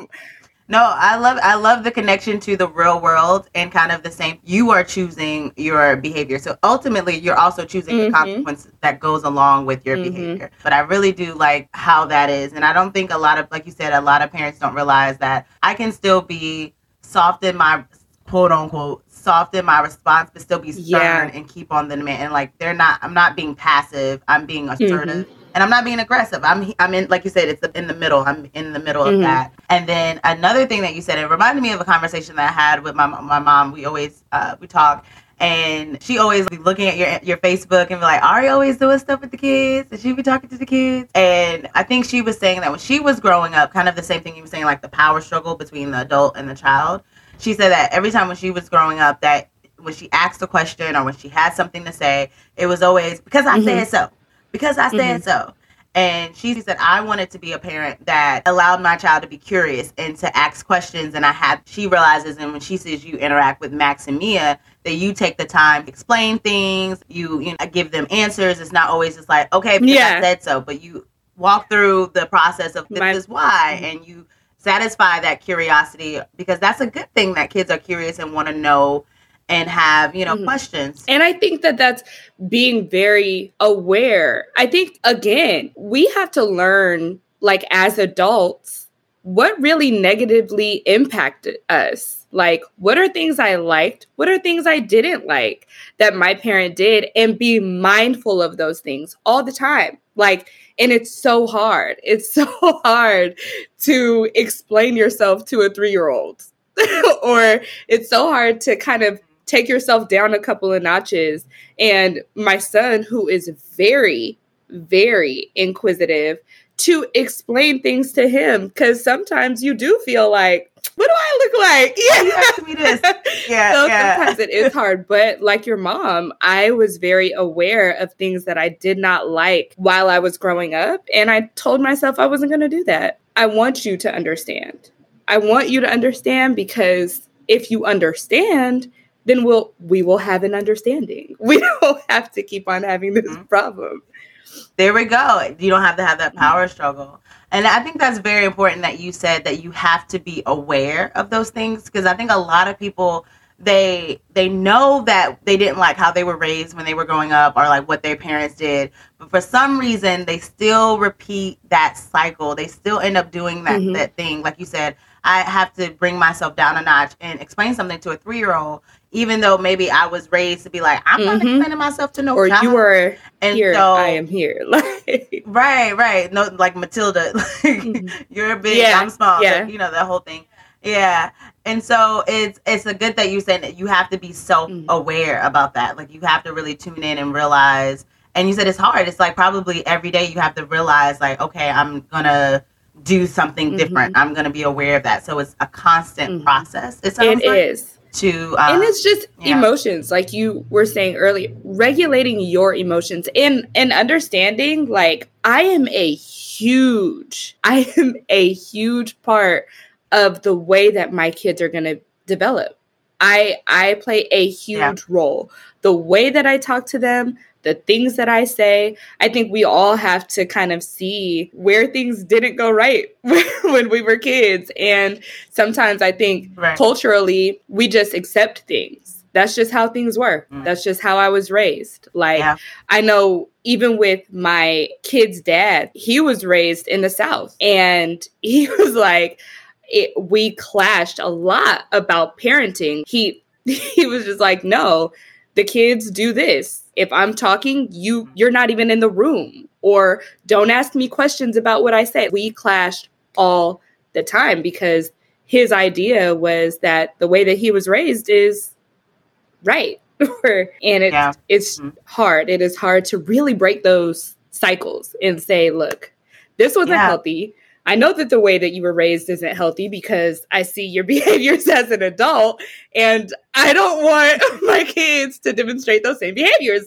No, I love I love the connection to the real world and kind of the same. You are choosing your behavior, so ultimately you're also choosing mm-hmm. the consequence that goes along with your mm-hmm. behavior. But I really do like how that is, and I don't think a lot of, like you said, a lot of parents don't realize that I can still be soft in my quote unquote soft in my response, but still be stern yeah. and keep on the demand. And like they're not, I'm not being passive. I'm being assertive. Mm-hmm and I'm not being aggressive. I'm I'm in like you said, it's in the middle. I'm in the middle mm-hmm. of that. And then another thing that you said, it reminded me of a conversation that I had with my my mom. We always uh, we talk. And she always be looking at your your Facebook and be like, Ari always doing stuff with the kids, and she be talking to the kids. And I think she was saying that when she was growing up, kind of the same thing you were saying, like the power struggle between the adult and the child. She said that every time when she was growing up, that when she asked a question or when she had something to say, it was always because I mm-hmm. said so because I said mm-hmm. so. And she said, I wanted to be a parent that allowed my child to be curious and to ask questions. And I had, she realizes, and when she says you interact with Max and Mia, that you take the time to explain things, you, you know, give them answers. It's not always just like, okay, because yeah. I said so, but you walk through the process of this my- is why, mm-hmm. and you satisfy that curiosity because that's a good thing that kids are curious and want to know and have, you know, mm-hmm. questions. And I think that that's being very aware. I think, again, we have to learn, like, as adults, what really negatively impacted us. Like, what are things I liked? What are things I didn't like that my parent did? And be mindful of those things all the time. Like, and it's so hard. It's so hard to explain yourself to a three year old. or it's so hard to kind of take yourself down a couple of notches. And my son, who is very, very inquisitive, to explain things to him because sometimes you do feel like, what do I look like? Yeah, you asked me this. Yeah, so yeah. sometimes it is hard, but like your mom, I was very aware of things that I did not like while I was growing up, and I told myself I wasn't going to do that. I want you to understand. I want you to understand because if you understand, then we'll we will have an understanding. We don't have to keep on having this mm-hmm. problem. There we go. You don't have to have that power struggle. And I think that's very important that you said that you have to be aware of those things because I think a lot of people they they know that they didn't like how they were raised when they were growing up or like what their parents did but for some reason they still repeat that cycle they still end up doing that mm-hmm. that thing like you said i have to bring myself down a notch and explain something to a three year old even though maybe I was raised to be like, I'm mm-hmm. not explaining myself to no or child. you were and here, so, I am here. Like right, right. No, like Matilda, like, mm-hmm. you're big, yeah. I'm small. Yeah. you know that whole thing. Yeah, and so it's it's a good that you said that you have to be self aware mm-hmm. about that. Like you have to really tune in and realize. And you said it's hard. It's like probably every day you have to realize, like, okay, I'm gonna do something mm-hmm. different. I'm gonna be aware of that. So it's a constant mm-hmm. process. It, it like. is to um, and it's just yeah. emotions like you were saying earlier regulating your emotions and and understanding like i am a huge i am a huge part of the way that my kids are going to develop i i play a huge yeah. role the way that i talk to them the things that I say. I think we all have to kind of see where things didn't go right when we were kids. And sometimes I think right. culturally, we just accept things. That's just how things were. Mm. That's just how I was raised. Like, yeah. I know even with my kid's dad, he was raised in the South. And he was like, it, we clashed a lot about parenting. He he was just like, no, the kids do this if i'm talking you you're not even in the room or don't ask me questions about what i say we clashed all the time because his idea was that the way that he was raised is right and it's yeah. it's mm-hmm. hard it is hard to really break those cycles and say look this wasn't yeah. healthy I know that the way that you were raised isn't healthy because I see your behaviors as an adult and I don't want my kids to demonstrate those same behaviors.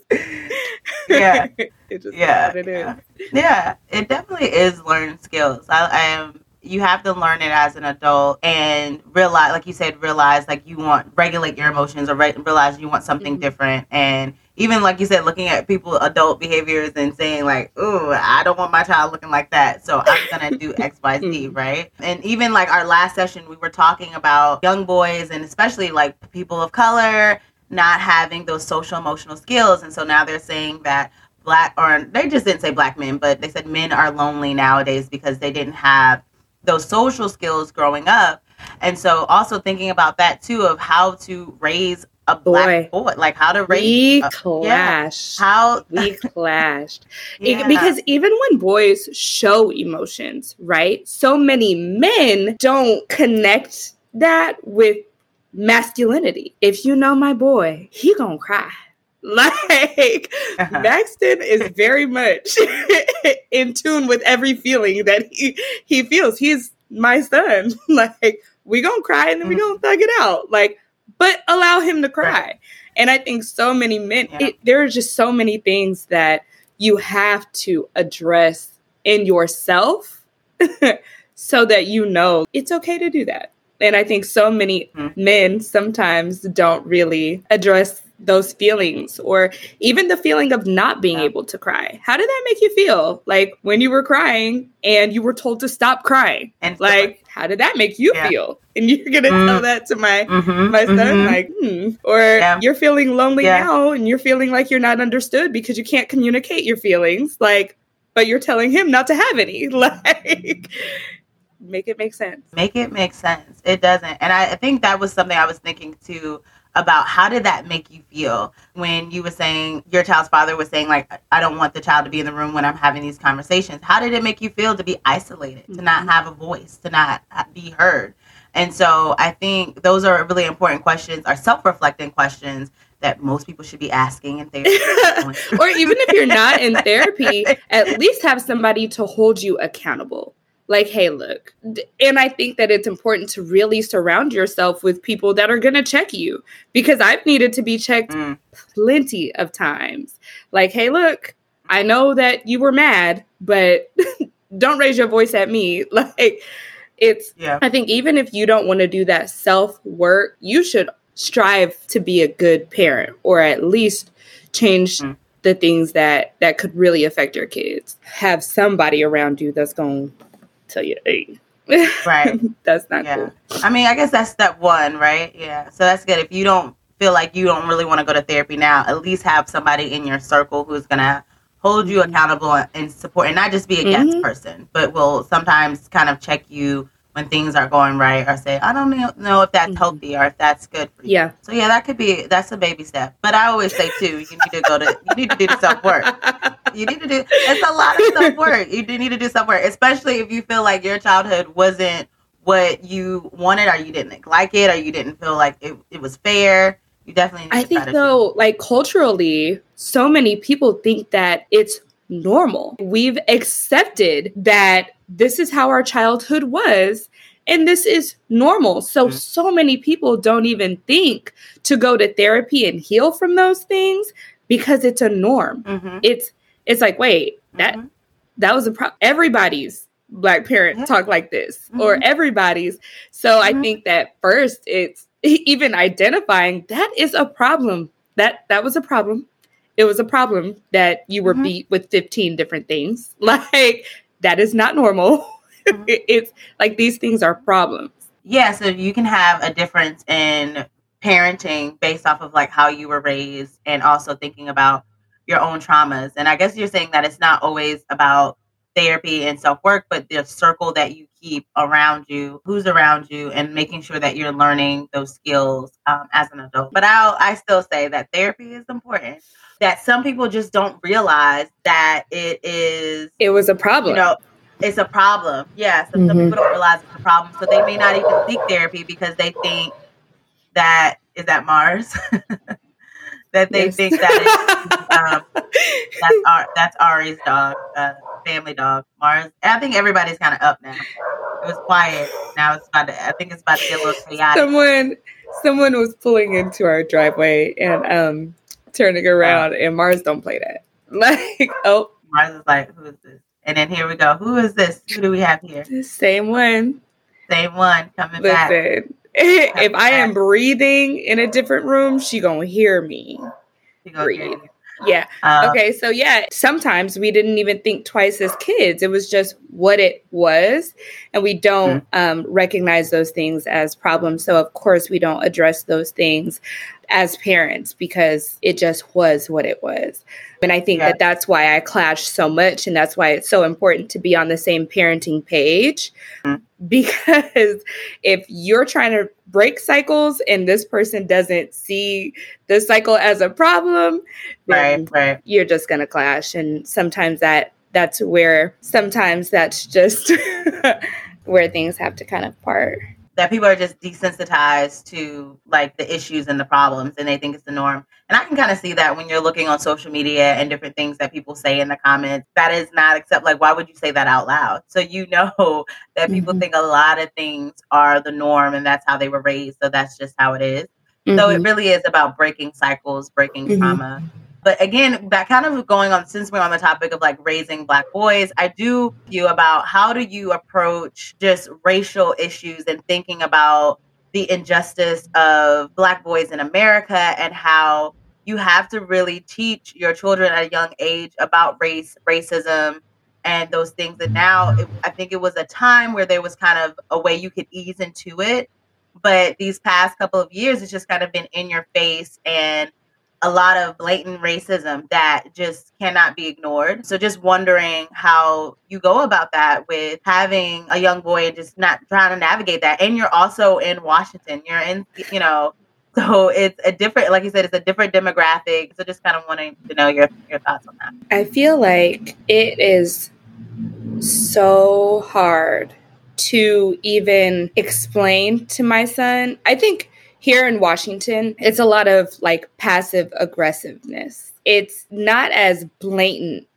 Yeah. yeah. It yeah. yeah. It definitely is learned skills. I, I am you have to learn it as an adult and realize like you said realize like you want regulate your emotions or re- realize you want something mm-hmm. different and even like you said looking at people adult behaviors and saying like oh i don't want my child looking like that so i'm gonna do xyz mm-hmm. right and even like our last session we were talking about young boys and especially like people of color not having those social emotional skills and so now they're saying that black or they just didn't say black men but they said men are lonely nowadays because they didn't have those social skills growing up. And so also thinking about that too of how to raise a black boy, like how to raise we a, clashed. Yeah, how we clashed. yeah. because even when boys show emotions, right? So many men don't connect that with masculinity. If you know my boy, he gonna cry. Like uh-huh. Maxton is very much in tune with every feeling that he he feels. He's my son. like we gonna cry and then we mm-hmm. gonna thug it out. Like, but allow him to cry. Right. And I think so many men. Yeah. It, there are just so many things that you have to address in yourself, so that you know it's okay to do that. And I think so many mm-hmm. men sometimes don't really address those feelings or even the feeling of not being able to cry. How did that make you feel? Like when you were crying and you were told to stop crying. And like how did that make you yeah. feel? And you're gonna mm. tell that to my mm-hmm, my son, mm-hmm. like, hmm. or yeah. you're feeling lonely now and you're feeling like you're not understood because you can't communicate your feelings. Like, but you're telling him not to have any. Like make it make sense. Make it make sense. It doesn't. And I, I think that was something I was thinking too about how did that make you feel when you were saying your child's father was saying like i don't want the child to be in the room when i'm having these conversations how did it make you feel to be isolated mm-hmm. to not mm-hmm. have a voice to not be heard and so i think those are really important questions are self-reflecting questions that most people should be asking in therapy or even if you're not in therapy at least have somebody to hold you accountable like, hey, look. And I think that it's important to really surround yourself with people that are going to check you because I've needed to be checked mm. plenty of times. Like, hey, look, I know that you were mad, but don't raise your voice at me. Like, it's, yeah. I think even if you don't want to do that self work, you should strive to be a good parent or at least change. Mm the things that that could really affect your kids have somebody around you that's going to tell you, hey. Right. that's not yeah. cool. I mean, I guess that's step one, right? Yeah. So that's good. If you don't feel like you don't really want to go to therapy now, at least have somebody in your circle who's gonna hold you accountable and support and not just be a mm-hmm. guest person, but will sometimes kind of check you when things are going right or say, I don't know if that's mm-hmm. healthy or if that's good for you. Yeah. So yeah, that could be that's a baby step. But I always say too, you need to go to you need to do the self work. You need to do it's a lot of self work. You do need to do self work, especially if you feel like your childhood wasn't what you wanted or you didn't like it or you didn't feel like it, it was fair. You definitely I think though, like culturally, so many people think that it's normal. We've accepted that this is how our childhood was and this is normal. So, mm-hmm. so many people don't even think to go to therapy and heal from those things because it's a norm. Mm-hmm. It's it's like, wait, that mm-hmm. that was a pro- everybody's black parent yeah. talk like this or mm-hmm. everybody's. So, I mm-hmm. think that first it's even identifying that is a problem. That that was a problem it was a problem that you were mm-hmm. beat with 15 different things. Like that is not normal. Mm-hmm. it's like these things are problems. Yeah, so you can have a difference in parenting based off of like how you were raised and also thinking about your own traumas. And I guess you're saying that it's not always about therapy and self work, but the circle that you keep around you, who's around you, and making sure that you're learning those skills um, as an adult. But I I still say that therapy is important. That some people just don't realize that it is. It was a problem. You know, it's a problem. Yeah, so mm-hmm. some people don't realize it's a problem, so they may not even seek therapy because they think that is that Mars. that they yes. think that um, that's, Ar- that's Ari's dog, uh, family dog, Mars. And I think everybody's kind of up now. It was quiet. Now it's about to, I think it's about to get a little chaotic. Someone, someone was pulling into our driveway and um, turning around, and Mars don't play that. Like, oh. Mars is like, who is this? And then here we go. Who is this? Who do we have here? Same one. Same one coming Listen, back. if I am breathing in a different room, she gonna hear me. She gonna breathe. Hear yeah. Um, okay. So yeah, sometimes we didn't even think twice as kids. It was just what it was, and we don't mm-hmm. um, recognize those things as problems. So of course we don't address those things as parents because it just was what it was. And I think yeah. that that's why I clash so much, and that's why it's so important to be on the same parenting page. Mm-hmm. Because if you're trying to break cycles and this person doesn't see the cycle as a problem, right, right. you're just gonna clash. And sometimes that that's where sometimes that's just where things have to kind of part that people are just desensitized to like the issues and the problems and they think it's the norm. And I can kind of see that when you're looking on social media and different things that people say in the comments. That is not accept like why would you say that out loud? So you know that people mm-hmm. think a lot of things are the norm and that's how they were raised. So that's just how it is. Mm-hmm. So it mm-hmm. really is about breaking cycles, breaking mm-hmm. trauma. But again, that kind of going on since we're on the topic of like raising black boys, I do you about how do you approach just racial issues and thinking about the injustice of black boys in America and how you have to really teach your children at a young age about race, racism, and those things. And now it, I think it was a time where there was kind of a way you could ease into it. But these past couple of years, it's just kind of been in your face and a lot of blatant racism that just cannot be ignored. So just wondering how you go about that with having a young boy and just not trying to navigate that. And you're also in Washington. You're in, you know, so it's a different, like you said, it's a different demographic. So just kind of wanting to know your your thoughts on that. I feel like it is so hard to even explain to my son. I think here in Washington, it's a lot of like passive aggressiveness. It's not as blatant.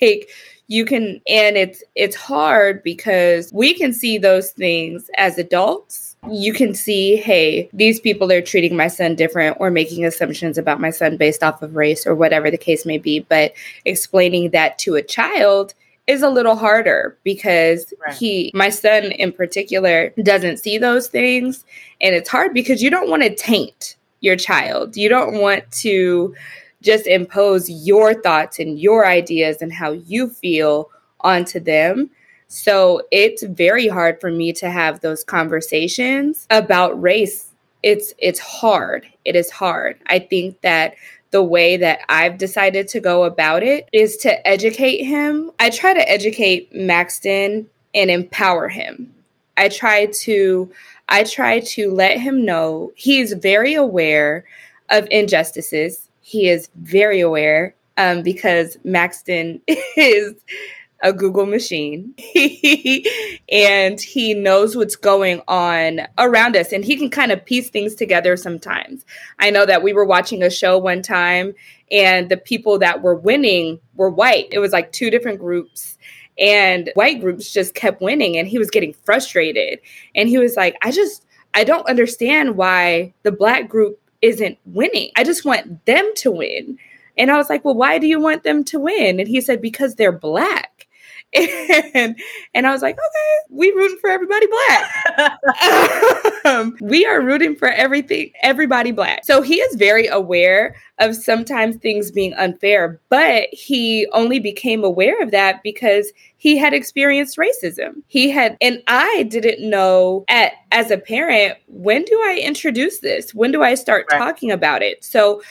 Like you can and it's it's hard because we can see those things as adults. You can see, hey, these people are treating my son different or making assumptions about my son based off of race or whatever the case may be, but explaining that to a child is a little harder because right. he, my son in particular, doesn't see those things. And it's hard because you don't want to taint your child. You don't want to just impose your thoughts and your ideas and how you feel onto them. So it's very hard for me to have those conversations about race. It's it's hard. It is hard. I think that the way that I've decided to go about it is to educate him. I try to educate Maxton and empower him. I try to I try to let him know he's very aware of injustices. He is very aware um, because Maxton is a Google machine and he knows what's going on around us and he can kind of piece things together sometimes. I know that we were watching a show one time and the people that were winning were white. It was like two different groups and white groups just kept winning and he was getting frustrated and he was like, I just, I don't understand why the black group isn't winning. I just want them to win. And I was like, well, why do you want them to win? And he said, because they're black. And and I was like, okay, we rooting for everybody black. um, we are rooting for everything, everybody black. So he is very aware of sometimes things being unfair, but he only became aware of that because he had experienced racism. He had, and I didn't know at as a parent when do I introduce this? When do I start right. talking about it? So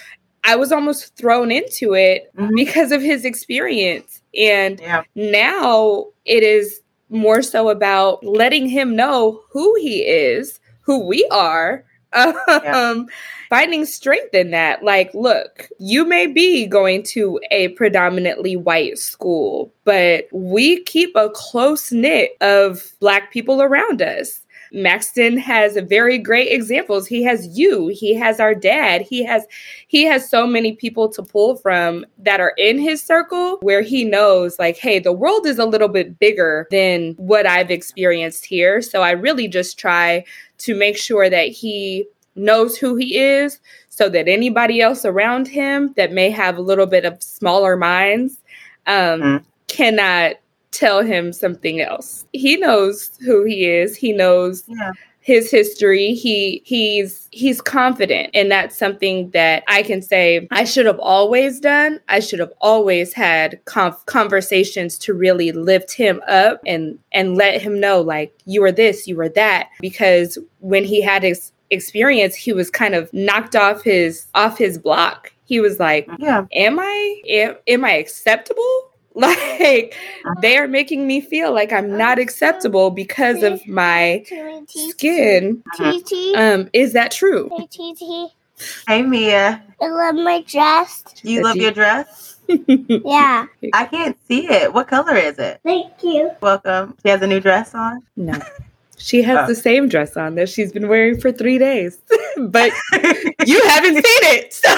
I was almost thrown into it mm-hmm. because of his experience. And yeah. now it is more so about letting him know who he is, who we are, yeah. um, finding strength in that. Like, look, you may be going to a predominantly white school, but we keep a close knit of Black people around us. Maxton has very great examples. He has you, he has our dad, he has he has so many people to pull from that are in his circle where he knows like, hey, the world is a little bit bigger than what I've experienced here. So I really just try to make sure that he knows who he is so that anybody else around him that may have a little bit of smaller minds um, mm. cannot tell him something else. He knows who he is. He knows yeah. his history. He he's he's confident and that's something that I can say I should have always done. I should have always had conf- conversations to really lift him up and and let him know like you are this, you are that because when he had his experience he was kind of knocked off his off his block he was like yeah am i am, am i acceptable like they are making me feel like I'm not acceptable because of my skin. Um, is that true? Hey Mia. I love my dress. You love your dress? yeah. I can't see it. What color is it? Thank you. Welcome. She has a new dress on? No. She has oh. the same dress on that she's been wearing for three days, but you haven't seen it. So,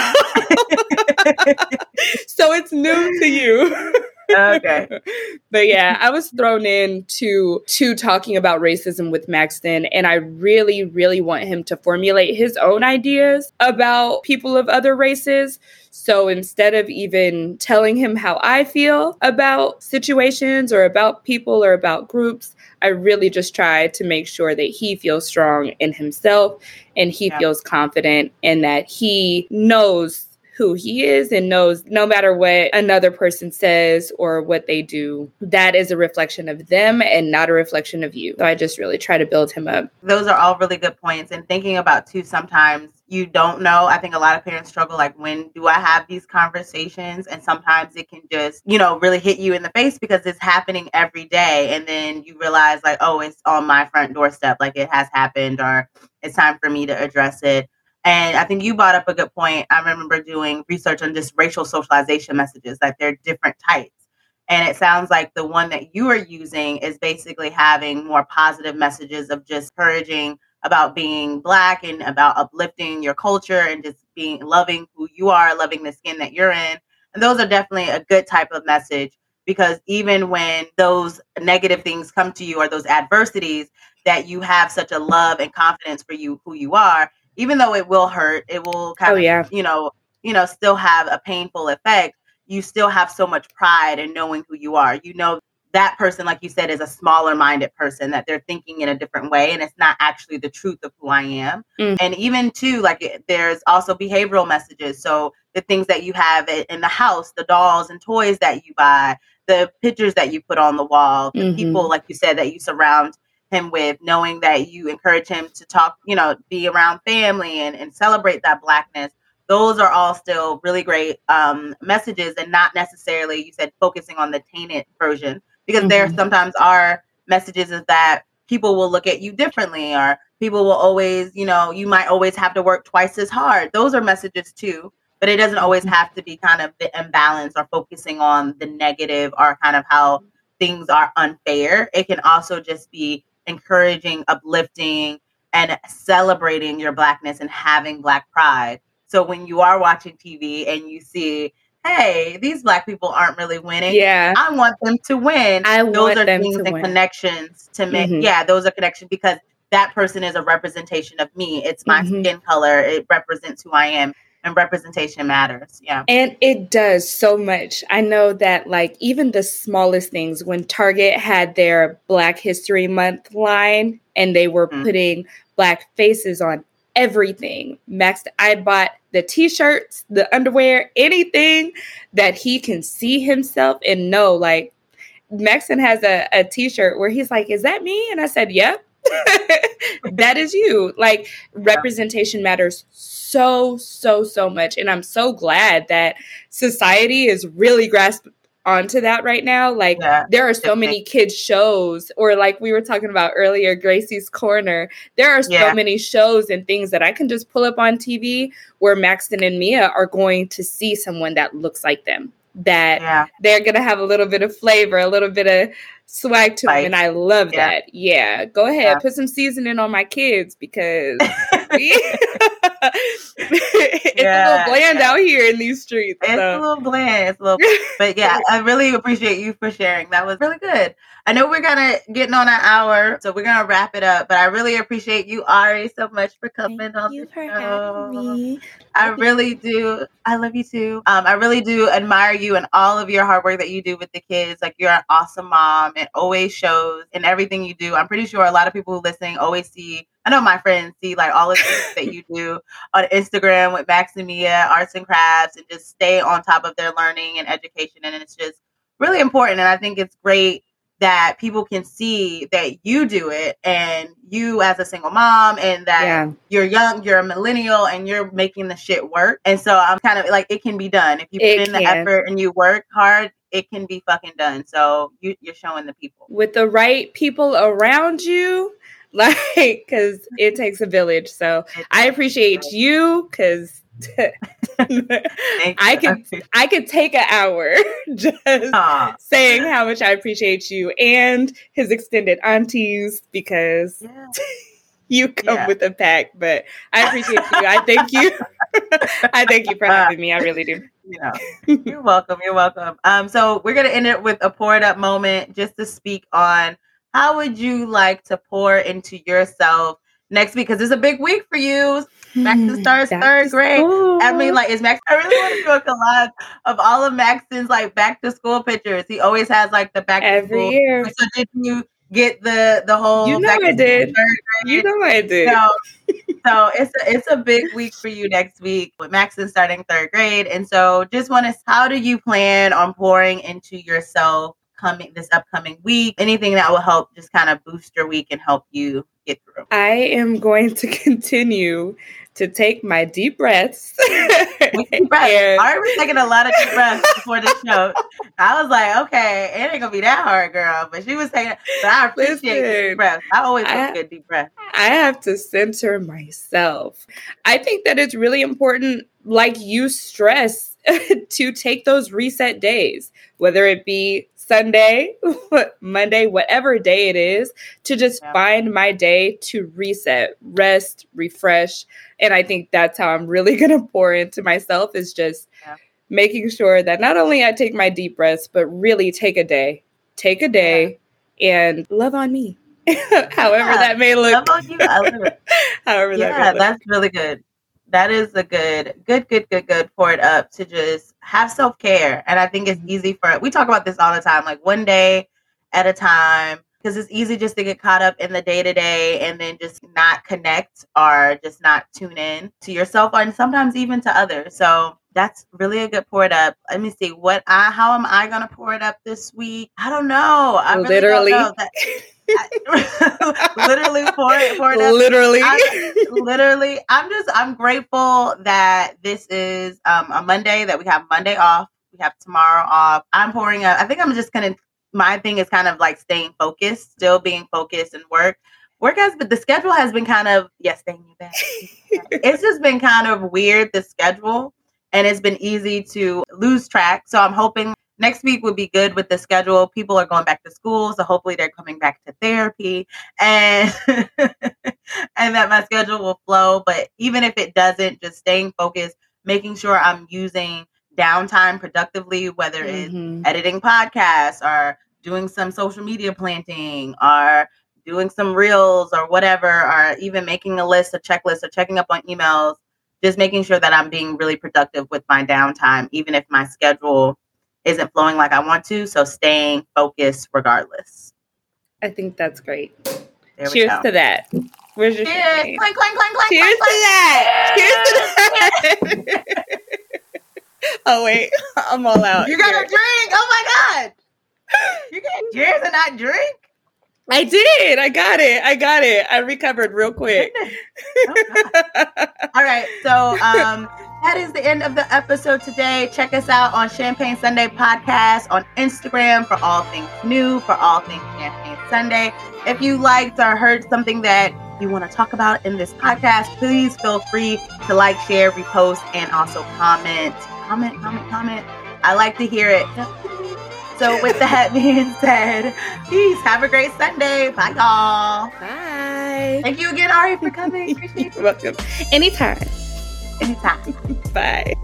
so it's new to you okay. but yeah, I was thrown into to talking about racism with Maxton, and I really, really want him to formulate his own ideas about people of other races. So instead of even telling him how I feel about situations or about people or about groups, I really just try to make sure that he feels strong in himself and he yeah. feels confident and that he knows who he is and knows no matter what another person says or what they do, that is a reflection of them and not a reflection of you. So I just really try to build him up. Those are all really good points. And thinking about too, sometimes you don't know. I think a lot of parents struggle like, when do I have these conversations? And sometimes it can just, you know, really hit you in the face because it's happening every day. And then you realize, like, oh, it's on my front doorstep, like it has happened, or it's time for me to address it. And I think you brought up a good point. I remember doing research on just racial socialization messages, that they're different types. And it sounds like the one that you are using is basically having more positive messages of just encouraging about being black and about uplifting your culture and just being loving who you are, loving the skin that you're in. And those are definitely a good type of message because even when those negative things come to you or those adversities, that you have such a love and confidence for you who you are even though it will hurt, it will kind oh, of, yeah. you know, you know, still have a painful effect. You still have so much pride in knowing who you are. You know that person, like you said, is a smaller minded person that they're thinking in a different way, and it's not actually the truth of who I am. Mm. And even too, like there's also behavioral messages. So the things that you have in the house, the dolls and toys that you buy, the pictures that you put on the wall, the mm-hmm. people, like you said, that you surround him with, knowing that you encourage him to talk, you know, be around family and, and celebrate that blackness. Those are all still really great um, messages and not necessarily, you said, focusing on the tainted version, because mm-hmm. there sometimes are messages is that people will look at you differently or people will always, you know, you might always have to work twice as hard. Those are messages too, but it doesn't always mm-hmm. have to be kind of the imbalance or focusing on the negative or kind of how things are unfair. It can also just be encouraging, uplifting, and celebrating your blackness and having black pride. So when you are watching TV and you see, hey, these black people aren't really winning. Yeah. I want them to win. I those want are them things to and win. connections to make. Mm-hmm. Yeah, those are connections because that person is a representation of me. It's my mm-hmm. skin color. It represents who I am and representation matters. Yeah. And it does so much. I know that, like, even the smallest things, when Target had their Black History Month line and they were mm-hmm. putting Black faces on everything, Max, I bought the t shirts, the underwear, anything that he can see himself and know, like, Maxton has a, a t-shirt where he's like, Is that me? And I said, Yep. that is you. Like representation matters so, so, so much. And I'm so glad that society is really grasped onto that right now. Like yeah. there are so many kids shows or like we were talking about earlier, Gracie's Corner. There are so yeah. many shows and things that I can just pull up on TV where Maxton and Mia are going to see someone that looks like them that yeah. they're gonna have a little bit of flavor, a little bit of swag to them, and I love yeah. that. Yeah, go ahead, yeah. put some seasoning on my kids because it's a little bland out here in these streets. It's so. a little bland. It's a little, but yeah, I really appreciate you for sharing. That was really good. I know we're gonna getting on an hour, so we're gonna wrap it up. But I really appreciate you, Ari, so much for coming Thank on you the for show. Having me. I really do. I love you too. Um, I really do admire you and all of your hard work that you do with the kids. Like you're an awesome mom. It always shows in everything you do. I'm pretty sure a lot of people listening always see. I know my friends see like all the things that you do on Instagram with Max and Mia, arts and crafts, and just stay on top of their learning and education. And it's just really important. And I think it's great that people can see that you do it and you as a single mom and that yeah. you're young, you're a millennial and you're making the shit work. And so I'm kind of like it can be done. If you put it in can. the effort and you work hard, it can be fucking done. So you, you're showing the people. With the right people around you, like because it takes a village. So I appreciate you because I could I could take an hour just Aww. saying how much I appreciate you and his extended aunties because yeah. you come yeah. with a pack. But I appreciate you. I thank you. I thank you for having me. I really do. Yeah. You're welcome. You're welcome. Um, so we're gonna end it with a pour it up moment just to speak on how would you like to pour into yourself next week because it's a big week for you. Maxton mm-hmm. starts third grade. School. I mean, like, is Max? I really want to do a collage of all of Maxton's like back to school pictures. He always has like the back every school. year. So did you get the the whole? You know I did. You know I did. So, so it's a, it's a big week for you next week with Maxton starting third grade, and so just want to. How do you plan on pouring into yourself? coming this upcoming week anything that will help just kind of boost your week and help you get through i am going to continue to take my deep breaths. deep breaths. I was taking a lot of deep breaths before the show. I was like, okay, it ain't gonna be that hard, girl. But she was taking. But I appreciate Listen, deep breaths. I always take a good deep breath. I have to center myself. I think that it's really important, like you stress, to take those reset days, whether it be Sunday, Monday, whatever day it is, to just yeah. find my day to reset, rest, refresh. And I think that's how I'm really going to pour into myself is just yeah. making sure that not only I take my deep breaths, but really take a day, take a day yeah. and love on me. However that may look. Love on you. I love it. However yeah, that's really good that is a good, good, good, good, good pour it up to just have self care. And I think it's mm-hmm. easy for we talk about this all the time, like one day at a time, because it's easy just to get caught up in the day to day and then just not connect or just not tune in to yourself and sometimes even to others. So that's really a good pour it up. Let me see what I how am I gonna pour it up this week? I don't know. I really literally. Don't know. That, literally pour it, it. Literally, I, literally. I'm just I'm grateful that this is um, a Monday that we have Monday off. We have tomorrow off. I'm pouring up. I think I'm just gonna. My thing is kind of like staying focused, still being focused and work. Work has, but the schedule has been kind of yes, staying you back. it's just been kind of weird the schedule, and it's been easy to lose track. So I'm hoping next week would be good with the schedule. People are going back to school, so hopefully they're coming back to therapy and and that my schedule will flow. But even if it doesn't, just staying focused, making sure I'm using downtime productively, whether mm-hmm. it's editing podcasts or doing some social media planting or doing some reels or whatever, or even making a list, a checklist, or checking up on emails. Just making sure that I'm being really productive with my downtime, even if my schedule isn't flowing like I want to. So staying focused regardless. I think that's great. Cheers to that. Where's your Cheers. Clank, clank, clank, clank, Cheers clank, to that. Cheers to that. oh wait, I'm all out. You got a drink. Oh my god. You got cheers and not drink? I did. I got it. I got it. I recovered real quick. Oh, all right. So um that is the end of the episode today. Check us out on Champagne Sunday Podcast on Instagram for all things new, for all things Champagne Sunday. If you liked or heard something that you want to talk about in this podcast, please feel free to like, share, repost, and also comment. Comment, comment, comment. I like to hear it. So, with that being said, peace. Have a great Sunday. Bye, y'all. Bye. Thank you again, Ari, for coming. You're welcome. Anytime. Anytime. Bye.